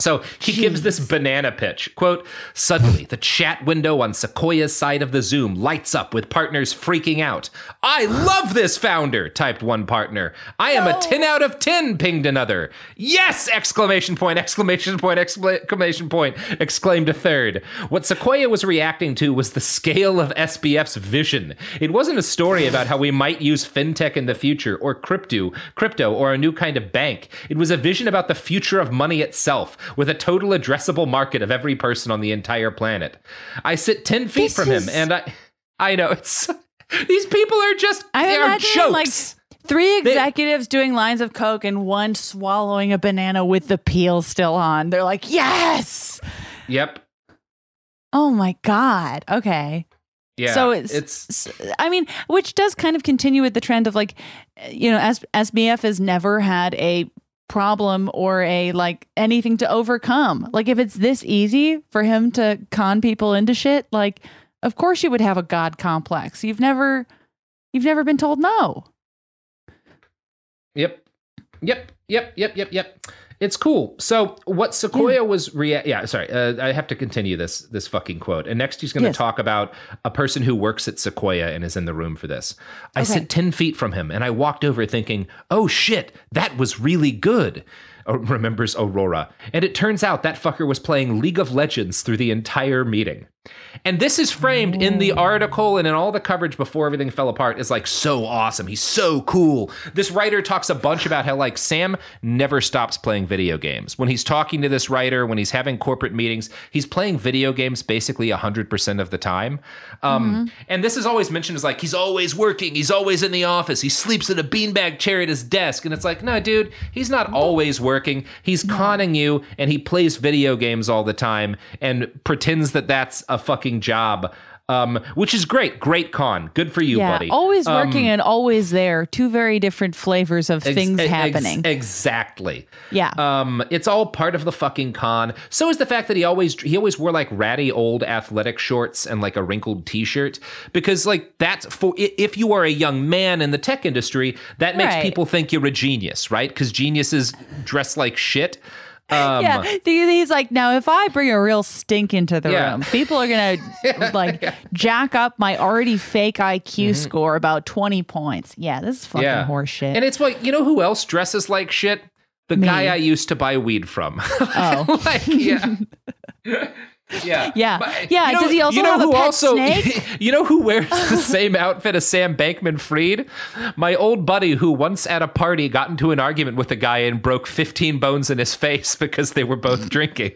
So he gives this banana pitch. Quote, suddenly the chat window on Sequoia's side of the Zoom lights up with partners freaking out. I love this founder, typed one partner. I am a 10 out of 10, pinged another. Yes! Exclamation point, exclamation point, exclamation point, exclaimed a third. What Sequoia was reacting to was the scale of SBF's vision. It wasn't a story about how we might use fintech in the future or crypto, crypto or a new kind of bank. It was a vision about the future of money itself with a total addressable market of every person on the entire planet. I sit 10 feet This from is- him and I I know it's these people are just I'm they are jokes. like three executives doing lines of coke and one swallowing a banana with the peel still on. They're like, "Yes!" yep. Oh my god. Okay. Yeah. So it's, it's I mean, which does kind of continue with the trend of like, you know, S- SBF has never had a problem or a like anything to overcome. Like, if it's this easy for him to con people into shit, like, of course you would have a god complex. You've never, you've never been told no. Yep. Yep. Yep. Yep. Yep. Yep. It's cool. So what Sequoia was rea- yeah, sorry. Uh, I have to continue this this fucking quote. And next he's going to Yes. talk about a person who works at Sequoia and is in the room for this. I Okay. sit 10 feet from him and I walked over thinking, "Oh shit, that was really good." uh, remembers Aurora. And it turns out that fucker was playing League of Legends through the entire meeting. And this is framed in the article and in all the coverage before everything fell apart is like so awesome. He's so cool. This writer talks a bunch about how like Sam never stops playing video games. When he's talking to this writer, when he's having corporate meetings, he's playing video games basically 100% of the time. Um, And this is always mentioned as like he's always working, he's always in the office, he sleeps in a beanbag chair at his desk. And it's like, no, dude, he's not always working. He's conning you and he plays video games all the time and pretends that that's a fucking job. um, which is great. Great con. Good for you, yeah, buddy. always Um, working and always there. Two very different flavors of ex- things ex- happening. exactly. yeah. Um, it's all part of the fucking con. So is the fact that he always he always wore like ratty old athletic shorts and like a wrinkled T-shirt because like that's for if you are a young man in the tech industry, that makes Right. people think you're a genius, right? Because geniuses dress like shit. Um, yeah, he's like, now if I bring a real stink into the Yeah. room, people are gonna like jack up my already fake IQ score about twenty points. Yeah, this is fucking Mm-hmm. yeah. horseshit. And it's like you know who else dresses like shit? The Me. guy I used to buy weed from. oh, like yeah. Yeah. yeah, But, yeah. you know- Does he also you know have who a pet also, snake? You know who wears the same outfit as Sam Bankman Fried? My old buddy who once at a party got into an argument with a guy and broke 15 bones in his face because they were both drinking.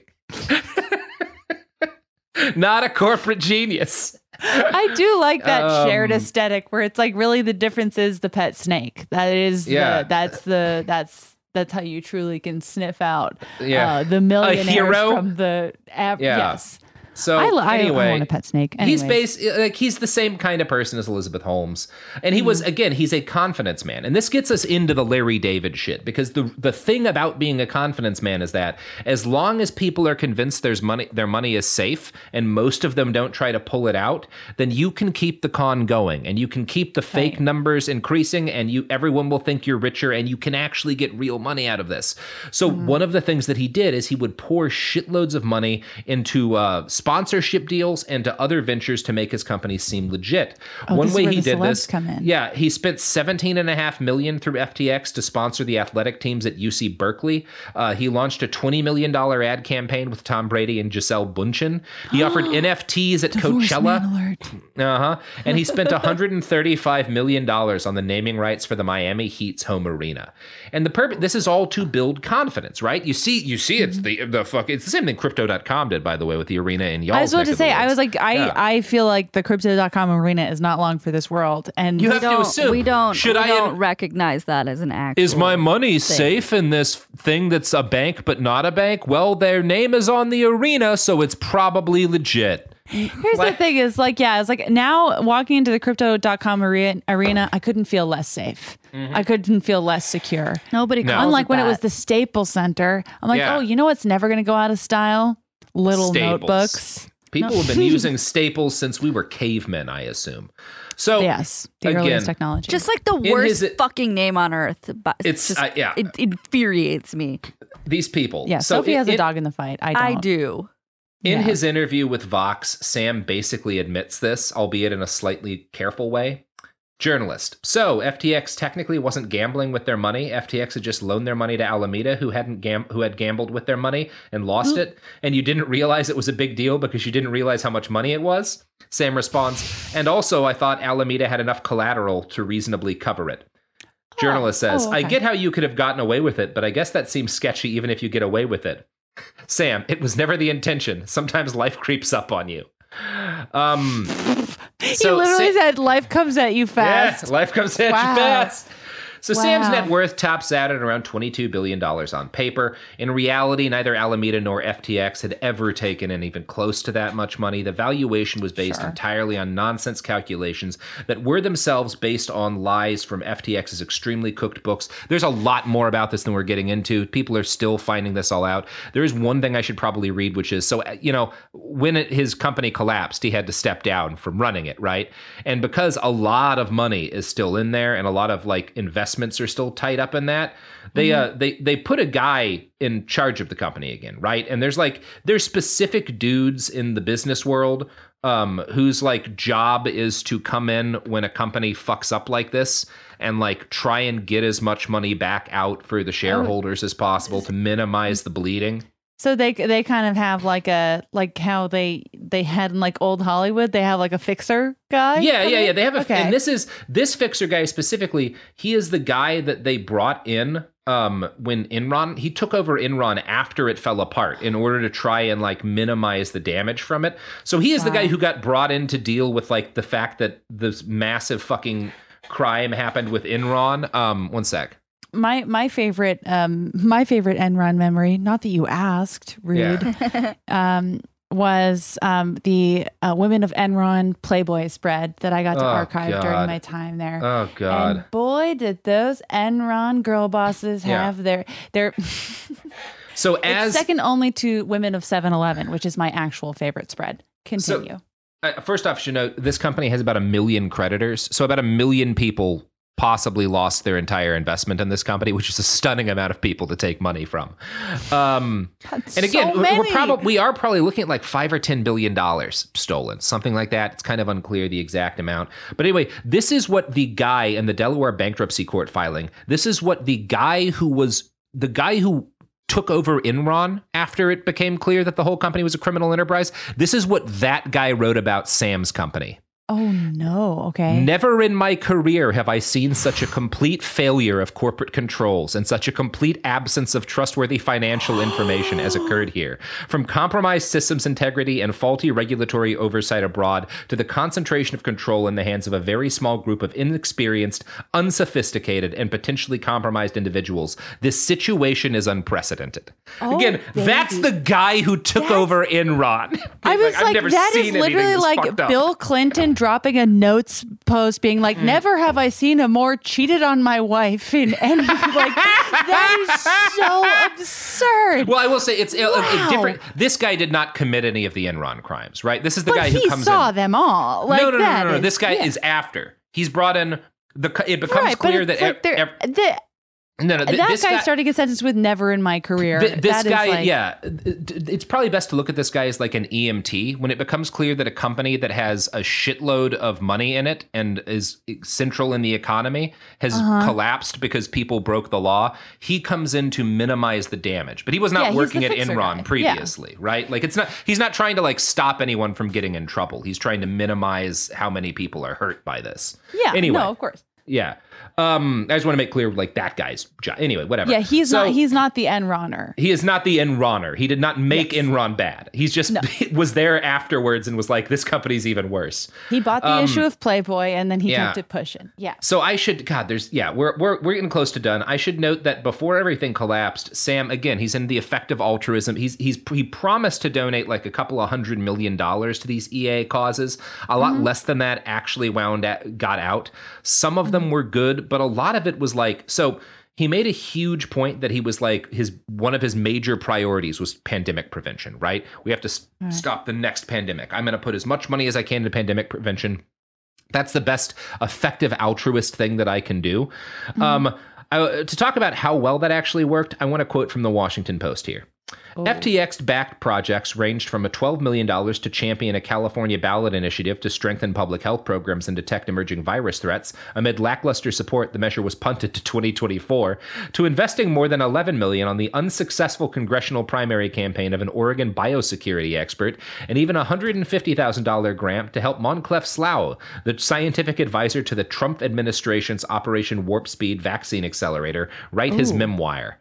Not a corporate genius. I do like that shared Um, aesthetic where it's like really the difference is the pet snake. That is Yeah. the, that's the that's that's how you truly can sniff out Yeah. uh, the millionaires from the app. Yeah. Yes. So I, I- anyway, I want a pet snake. He's Anyways. based like he's the same kind of person as Elizabeth Holmes, and he was Mm-hmm. again he's a confidence man, and this gets us into the Larry David shit because the the thing about being a confidence man is that as long as people are convinced there's money their money is safe, and most of them don't try to pull it out, then you can keep the con going, and you can keep the fake numbers increasing, and you everyone will think you're richer, and you can actually get real money out of this. So Mm-hmm. one of the things that he did is he would pour shitloads of money into uh, sponsorship deals and to other ventures to make his company seem legit. Oh, One way he did this, come in. yeah, he spent 17 and a half million through FTX to sponsor the athletic teams at UC Berkeley. Uh, he launched a 20 million dollar ad campaign with Tom Brady and Gisele Bündchen. He offered NFTs at Divorce Coachella. Uh huh. And he spent 135 million dollars on the naming rights for the Miami Heat's home arena. And the purpose this is all to build confidence, right? You see, you see, it's the the fuck. It's the same thing Crypto.com did, by the way, with the arena in y'all. I was about to say, I was like, I, Yeah. I feel like the crypto.com arena is not long for this world. And You We have to don't, assume. we don't, Should we I don't in- recognize that as an actual. Is my money thing. safe in this thing that's a bank but not a bank? Well, their name is on the arena, so it's probably legit. Here's the thing is like, yeah, it's like now walking into the crypto.com arena, arena I couldn't feel less safe. Mm-hmm. I couldn't feel less secure. Nobody No. Unlike it when it was the Staples Center. I'm like, Yeah. oh, you know what's never going to go out of style? Little Staples. notebooks. People have been using staples since we were cavemen, I assume. So Yes, the again, earliest technology. Just like the worst his- fucking name on earth. But It's, just, uh, yeah. it infuriates me. these people. yeah, so Sophie in- has a in- dog in the fight. I don't. I do. In Yeah. his interview with Vox, Sam basically admits this, albeit in a slightly careful way. Journalist. So FTX technically wasn't gambling with their money. FTX had just loaned their money to Alameda, who hadn't gam- who had gambled with their money and lost it, and you didn't realize it was a big deal because you didn't realize how much money it was. Sam responds, and also I thought Alameda had enough collateral to reasonably cover it. Journalist oh, says, oh, I get how you could have gotten away with it, but I guess that seems sketchy even if you get away with it. Sam, it was never the intention. Sometimes life creeps up on you. Um, he literally Sa- said, "Life comes at you fast." yeah, life comes at Wow. you fast. So Sam's net worth tops out at around $22 billion on paper. In reality, neither Alameda nor FTX had ever taken in even close to that much money. The valuation was based Sure. entirely on nonsense calculations that were themselves based on lies from FTX's extremely cooked books. There's a lot more about this than we're getting into. People are still finding this all out. There is one thing I should probably read, which is so, uh, you know, when it, his company collapsed, he had to step down from running it, right? And because a lot of money is still in there and a lot of like investments are still tied up in that, they uh they they put a guy in charge of the company again, right? And there's like there's specific dudes in the business world um whose like job is to come in when a company fucks up like this and like try and get as much money back out for the shareholders as possible to minimize the bleeding. So they they kind of have like a like how they they had in like old Hollywood. They have like a fixer guy. Yeah, yeah, in? yeah. They have a, Okay. and this is this fixer guy specifically. He is the guy that they brought in um when Enron he took over Enron after it fell apart in order to try and like minimize the damage from it. So he is the guy who got brought in to deal with like the fact that this massive fucking crime happened with Enron. Um, one sec. My my favorite um my favorite Enron memory. Not that you asked, rude. um, was um, the uh, Women of Enron Playboy spread that I got to Oh, archive God. during my time there. Oh, God. And boy, did those Enron girl bosses Yeah. have their their. So as second only to Women of 7-Eleven, which is my actual favorite spread. Continue. Uh, first off, you should know, this company has about a million creditors. So about a million people possibly lost their entire investment in this company, which is a stunning amount of people to take money from. Um, and again, so we're many. probably we are probably looking at like five or ten billion dollars stolen, something like that. It's kind of unclear the exact amount. But anyway, this is what the guy in the Delaware bankruptcy court filing. This is what the guy who was the guy who took over Enron after it became clear that the whole company was a criminal enterprise. This is what that guy wrote about Sam's company. Oh no! Okay. Never in my career have I seen such a complete failure of corporate controls and such a complete absence of trustworthy financial information as occurred here. From compromised systems integrity and faulty regulatory oversight abroad to the concentration of control in the hands of a very small group of inexperienced, unsophisticated, and potentially compromised individuals, this situation is unprecedented. Oh, Again, that's the guy who took over Enron. I was like, never that is literally like. Bill Clinton dropping a notes post being like, Mm. never have I seen a more cheated on my wife in any, like, that is so absurd. Well, I will say it's a- a- a different. This guy did not commit any of the Enron crimes, right? This is the but guy he who comes He saw in. them all. Like no, no, no, that no, no. is- This guy yeah. is after. He's brought in the. It becomes right, clear but that like ev- ev- the- no, no, th- that this guy, guy started to sentence with never in my career. Th- this That guy, like- yeah, it's probably best to look at this guy as like an EMT. When it becomes clear that a company that has a shitload of money in it and is central in the economy has Uh-huh. collapsed because people broke the law, he comes in to minimize the damage. But he was not he's working at Enron guy. previously, right? Like it's not. He's not trying to like stop anyone from getting in trouble. He's trying to minimize how many people are hurt by this. Yeah, Anyway. no, of course. Yeah. Um, I just want to make clear, like that guy's job. Anyway, whatever. Yeah, he's So- not. He's not the Enroner. he is not the Enroner. He did not make Enron bad. He's just was there afterwards and was like, this company's even worse. He bought the Um, issue of Playboy and then he yeah. kept it pushing. Yeah. So I should God, there's yeah, we're we're we're getting close to done. I should note that before everything collapsed, Sam again, he's in the effective altruism. He's he's he promised to donate like a couple of hundred million dollars to these EA causes. A lot less than that actually wound at, got out. Some of them were good, but a lot of it was like so he made a huge point that he was like his one of his major priorities was pandemic prevention, right? We have to s- Right. stop the next pandemic. I'm going to put as much money as I can into pandemic prevention. That's the best effective altruist thing that I can do. Um, I, to talk about how well that actually worked, I want to quote from the Washington Post here. Oh. FTX backed projects ranged from a $12 million to champion a California ballot initiative to strengthen public health programs and detect emerging virus threats. Amid lackluster support, the measure was punted to 2024 to investing more than 11 million on the unsuccessful congressional primary campaign of an Oregon biosecurity expert and even a $150,000 grant to help Moncef Slaoui, the scientific advisor to the Trump administration's Operation Warp Speed vaccine accelerator, write his oh. memoir.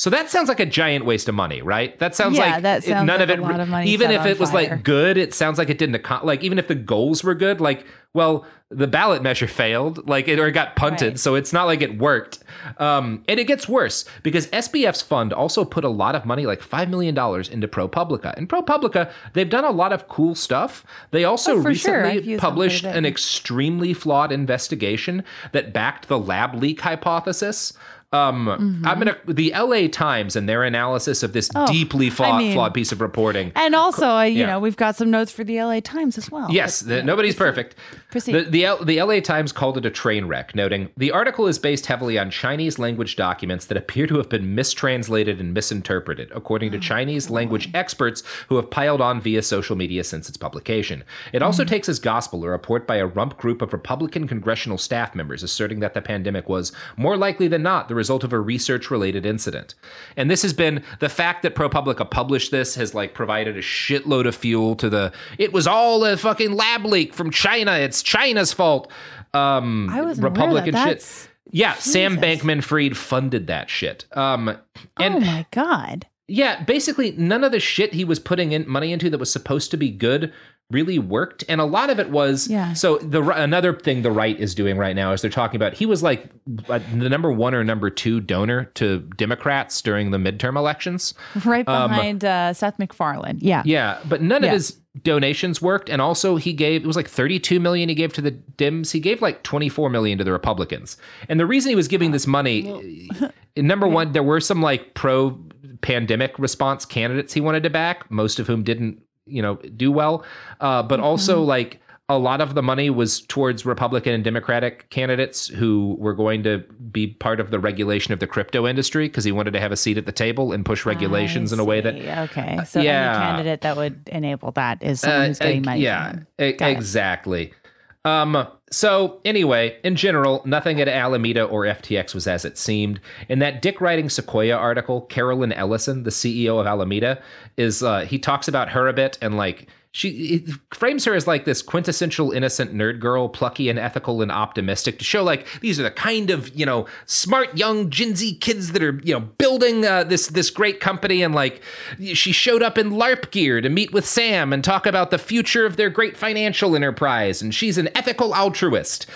So that sounds like a giant waste of money, right? That sounds Yeah, like that sounds none like of it. of even if it was fire. like good, it sounds like it didn't. Like even if the goals were good, like well, the ballot measure failed, like it or it got punted, so it's not like it worked. Um, and it gets worse because SBF's fund also put a lot of money, like five million dollars, into ProPublica. And ProPublica, they've done a lot of cool stuff. They also Oh, sure. Recently used them quite a published an extremely flawed investigation that backed the lab leak hypothesis. Um, I'm gonna the LA Times and their analysis of this Mm-hmm. Oh, deeply I flawed, mean- flawed piece of reporting. And also, I, you Yeah. know, we've got some notes for the LA Times as well. Yes, the, nobody's perfect. Proceed. The, the, L- the LA Times called it a train wreck, noting the article is based heavily on Chinese language documents that appear to have been mistranslated and misinterpreted, according to Oh, Chinese language experts who have piled on via social media since its publication. It also Mm-hmm. takes as gospel a report by a rump group of Republican congressional staff members asserting that the pandemic was, more likely than not, the result of a research related incident. And this has been the fact that ProPublica published this has like provided a shitload of fuel to the it was all a fucking lab leak from China. It's China's fault. Um I wasn't aware of that. Republican That's- shit. Yeah, Sam Bankman Fried funded that shit. Um and oh my god. yeah, basically none of the shit he was putting in money into that was supposed to be good really worked and a lot of it was Yeah. so the another thing the right is doing right now is they're talking about he was like uh, the number one or number two donor to democrats during the midterm elections Right Um, behind uh, Seth MacFarlane. Yeah. yeah but none Yeah. of his donations worked and also he gave it was like 32 million he gave to the dims he gave like 24 million to the republicans and the reason he was giving this money number one there were some like pro pandemic response candidates he wanted to back most of whom didn't you know do well uh, but also like a lot of the money was towards republican and democratic candidates who were going to be part of the regulation of the crypto industry because he wanted to have a seat at the table and push regulations in a way that. Okay. So yeah. any candidate that would enable that is someone uh, who's getting uh, money. Yeah, e- exactly. Um, so anyway, in general, nothing at Alameda or FTX was as it seemed. In that Dick writing Sequoia article, Caroline Ellison, the CEO of Alameda, is uh, he talks about her a bit and like she frames her as like this quintessential innocent nerd girl, plucky and ethical and optimistic to show like these are the kind of you know smart young Gen Z kids that are you know building uh, this this great company and like she showed up in LARP gear to meet with Sam and talk about the future of their great financial enterprise and she's an ethical altruist.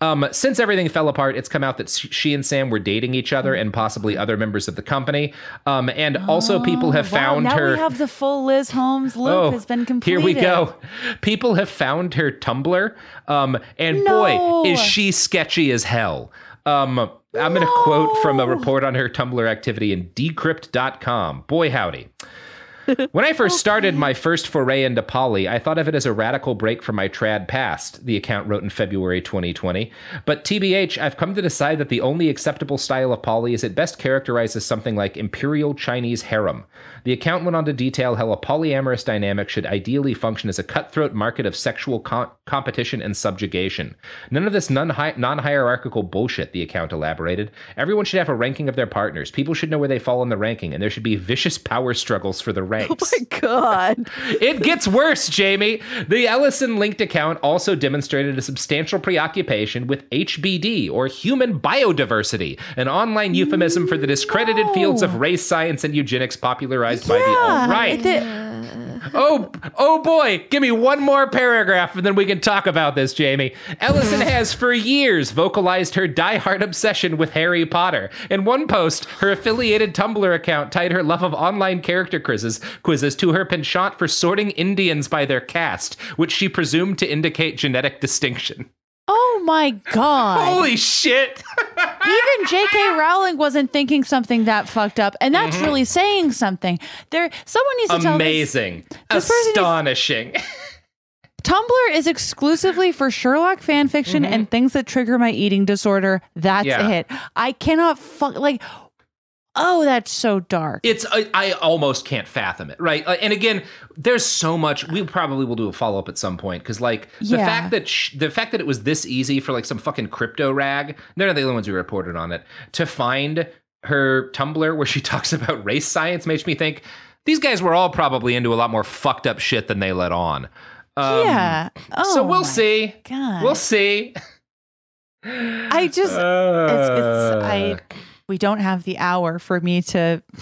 Um, since everything fell apart, it's come out that she and Sam were dating each other and possibly other members of the company. Um, and also people have Wow, found now her. we have the full Liz Holmes loop has been completed. Here we go. People have found her Tumblr, um, and No. boy, is she sketchy as hell. Um, I'm going to quote from a report on her Tumblr activity in decrypt.com. Boy, howdy. When I first started my first foray into poly, I thought of it as a radical break from my trad past, the account wrote in February 2020. But TBH, I've come to decide that the only acceptable style of poly is at best characterized as something like imperial Chinese harem. The account went on to detail how a polyamorous dynamic should ideally function as a cutthroat market of sexual co- competition and subjugation. None of this non hierarchical bullshit, the account elaborated. Everyone should have a ranking of their partners. People should know where they fall in the ranking, and there should be vicious power struggles for the ranks. Oh my god. It gets worse, Jamie. The Ellison linked account also demonstrated a substantial preoccupation with HBD, or human biodiversity, an online euphemism for the discredited fields of race science and eugenics popularized by the alt right. Oh, oh boy, give me one more paragraph and then we can talk about this, Jamie. Ellison has for years vocalized her diehard obsession with Harry Potter. In one post, her affiliated Tumblr account tied her love of online character quizzes, quizzes to her penchant for sorting Indians by their caste, which she presumed to indicate genetic distinction. Oh my god. Holy shit! Even J.K. Rowling wasn't thinking something that fucked up, and that's Mhm. really saying something. There, someone needs to tell. Amazing. person is- Astonishing. Tumblr is exclusively for Sherlock fan fiction and things that trigger my eating disorder. That's Mm-hmm. Yeah. it. I cannot fuck like. Oh, that's so dark. It's I, I almost can't fathom it, right? Uh, and again, there's so much. We probably will do a follow up at some point because, like, the Yeah. fact that sh- the fact that it was this easy for like some fucking crypto rag. They're not the only ones who reported on it. To find her Tumblr where she talks about race science makes me think these guys were all probably into a lot more fucked up shit than they let on. Um, yeah. Oh, so we'll see. God. We'll see. I just. it's, it's, I. We don't have the hour for me to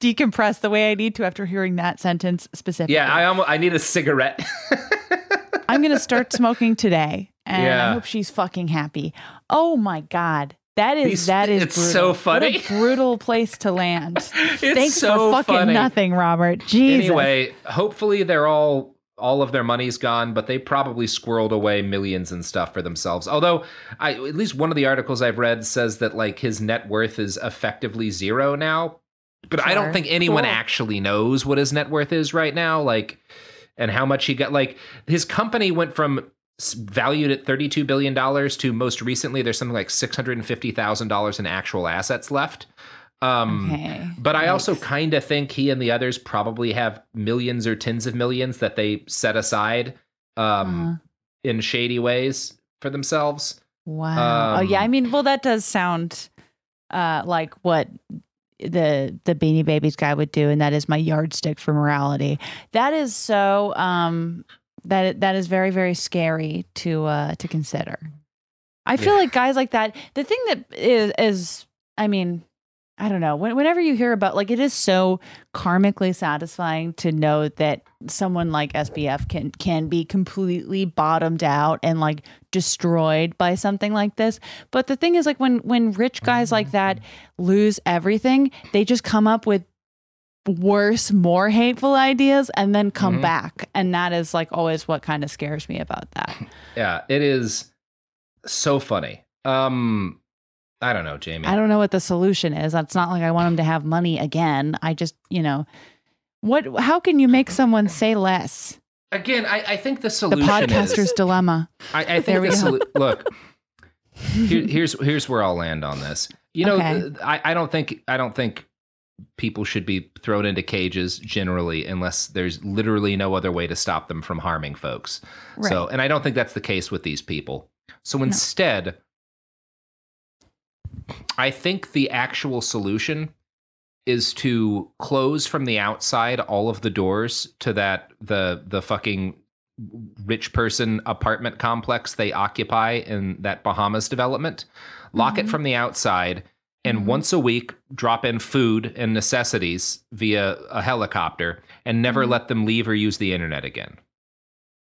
decompress the way I need to after hearing that sentence specifically. Yeah, I almost, I need a cigarette. I'm gonna start smoking today, and Yeah. I hope she's fucking happy. Oh my god, that is These- that is it's brutal. so funny. a brutal place to land. Thanks so for fucking funny. nothing, Robert. Jesus. Anyway, hopefully they're all all of their money's gone, but they probably squirreled away millions and stuff for themselves. Although, I at least one of the articles I've read says that like his net worth is effectively zero now. But I don't think anyone Cool. actually knows what his net worth is right now, like and how much he got. Like his company went from valued at $32 billion to most recently there's something like $650,000 in actual assets left. Um, Okay. but I also kind of think he and the others probably have millions or tens of millions that they set aside um, Uh-huh. in shady ways for themselves. Wow. oh yeah. Um, I mean, well, that does sound uh, like what the the Beanie Babies guy would do, and that is my yardstick for morality. That is so. Um, that that is very very scary to uh, to consider. I feel Yeah. like guys like that. The thing that is is, I mean, I don't know. When, whenever you hear about like it is so karmically satisfying to know that someone like SBF can can be completely bottomed out and like destroyed by something like this. But the thing is like when when rich guys like that lose everything, they just come up with worse, more hateful ideas and then come Mhm. back. And that is like always what kind of scares me about that. Yeah, it is so funny. Um, I don't know, Jamie. I don't know what the solution is. It's not like I want them to have money again. I just, you know, what? How can you make someone say less? Again, I, I think the solution. The podcaster's is dilemma. I, I think the solu- look. Here, here's here's where I'll land on this. You know, Okay. I, I don't think I don't think people should be thrown into cages generally unless there's literally no other way to stop them from harming folks. So, and I don't think that's the case with these people. So instead, I think the actual solution is to close from the outside all of the doors to that the the fucking rich person apartment complex they occupy in that Bahamas development. Lock it mm-hmm. from the outside and mm-hmm. once a week drop in food and necessities via a helicopter and never mm-hmm. let them leave or use the internet again.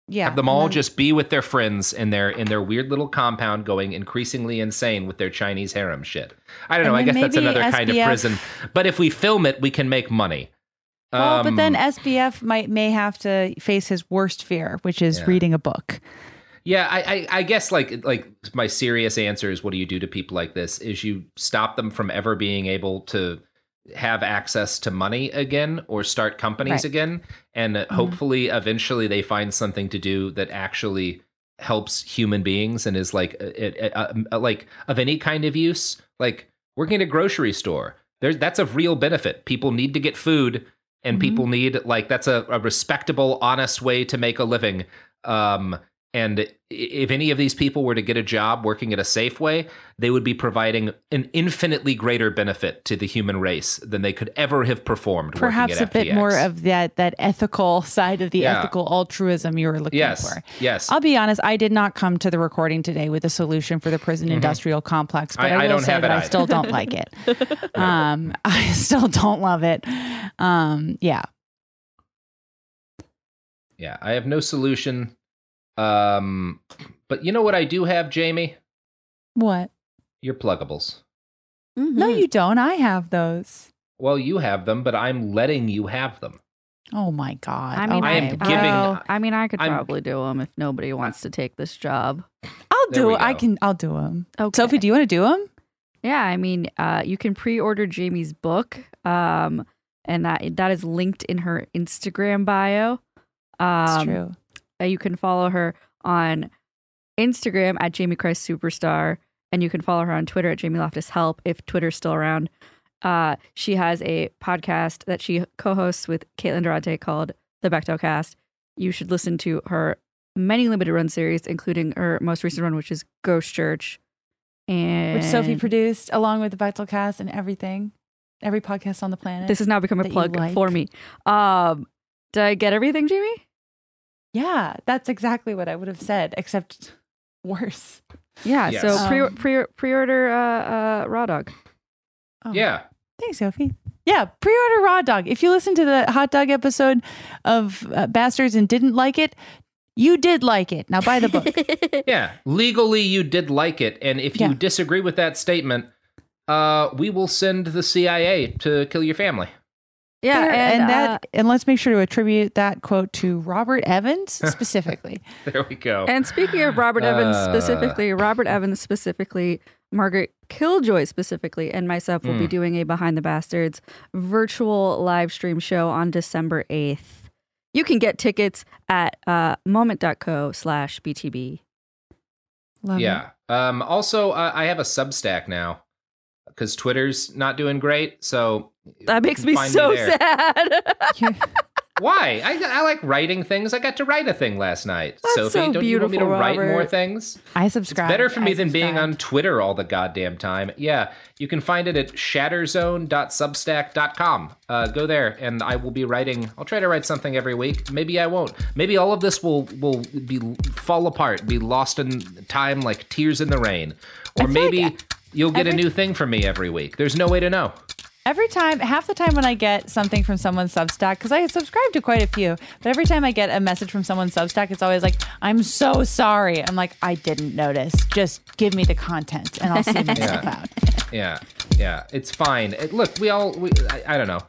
Yeah. Have them all then- just be with their friends in their in their weird little compound going increasingly insane with their Chinese harem shit. I don't know. I guess that's another kind of prison. But if we film it, we can make money. Well, but then Um, SBF might may have to face his worst fear, which is Yeah. reading a book. Yeah, I, I, I guess like like my serious answer is what do you do to people like this? Is you stop them from ever being able to have access to money again or start companies Right. again, and uh hopefully eventually they find something to do that actually helps human beings and is like uh, uh, uh, like of any kind of use. Like working at a grocery store, there's that's a real benefit. People need to get food, and people need like that's a, a respectable, honest way to make a living. Um, and if any of these people were to get a job working at a Safeway, they would be providing an infinitely greater benefit to the human race than they could ever have performed. Perhaps working a at bit more of that that ethical side of the Yeah. ethical altruism you were looking Yes, for. yes. I'll be honest, I did not come to the recording today with a solution for the prison industrial complex, but Mm-hmm. I- I, I will don't say have that it I still don't like it. um, I still don't love it. Um, yeah. Yeah, I have no solution. Um, but you know what I do have, Jamie? What? Your pluggables. No, you don't. I have those. Well, you have them, but I'm letting you have them. Oh my god. I mean, I am giving- oh, I mean, I could I'm- probably do them if nobody wants to take this job. I'll do it. I can. I'll do them. Okay. Sophie, do you want to do them? Yeah, I mean, uh, you can pre-order Jamie's book, um, and that that is linked in her Instagram bio. Um, It's true. You can follow her on Instagram at Jamie Christ Superstar, and you can follow her on Twitter at Jamie Loftus Help if Twitter's still around. Uh, she has a podcast that she co-hosts with Caitlin Durante called The Bechdel Cast. You should listen to her many limited run series, including her most recent one, which is Ghost Church. And Which Sophie produced along with the Bechdel cast and everything. Every podcast on the planet. This has now become a plug like. for me. Um, did I get everything, Jamie? Yeah, that's exactly what I would have said, except worse. Yeah. Yes. So pre Um, pre pre order uh, uh, raw dog. Oh. Yeah. Thanks, Sophie. Yeah, pre-order raw dog. If you listened to the hot dog episode of uh, Bastards and didn't like it, you did like it. Now buy the book. Yeah. Legally, you did like it. And if you Yeah. disagree with that statement, uh, we will send the CIA to kill your family. Yeah, There, and, and, that uh, and let's make sure to attribute that quote to Robert Evans specifically. There we go. and speaking of Robert Evans Uh. specifically, Robert Evans specifically, Margaret Killjoy specifically, and myself will be Mm. doing a Behind the Bastards virtual live stream show on December eighth. You can get tickets at uh, moment.co slash BTB. Love yeah. Um, also, uh, I have a Substack now because Twitter's not doing great. So That makes me so there. sad. Why? I, I like writing things. I got to write a thing last night. That's Sophie, so don't you want me to beautiful, write more things? I subscribe. It's subscribe. better for me I than being on. Twitter all the goddamn time. Yeah, you can find it at shatterzone.substack.com. Uh, go there, and I will be writing. I'll try to write something every week. Maybe I won't. Maybe all of this will will be fall apart, be lost in time like tears in the rain, or I feel like maybe you'll get a new thing from me every week. There's no way to know. Every time, half the time when I get something from someone's Substack, because I subscribe to quite a few, but every time I get a message from someone's Substack, it's always like, "I'm so sorry." I'm like, "I didn't notice. Just give me the content, and I'll see myself Yeah. out." Yeah, yeah, it's fine. It, look, we all, we, I, I don't know.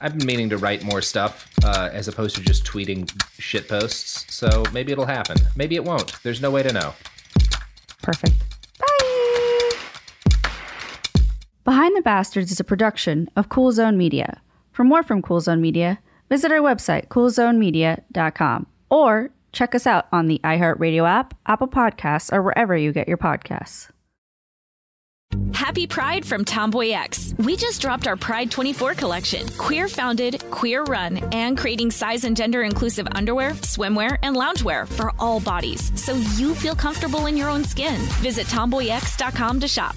I've been meaning to write more stuff uh, as opposed to just tweeting shit posts. So maybe it'll happen. Maybe it won't. There's no way to know. Perfect. Behind the Bastards is a production of Cool Zone Media. For more from Cool Zone Media, visit our website, coolzonemedia.com, or check us out on the iHeartRadio app, Apple Podcasts, or wherever you get your podcasts. Happy Pride from Tomboy X. We just dropped our Pride 24 collection. Queer founded, queer run, and creating size and gender inclusive underwear, swimwear, and loungewear for all bodies so you feel comfortable in your own skin. Visit tomboyx.com to shop.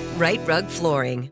Rite Rug Flooring.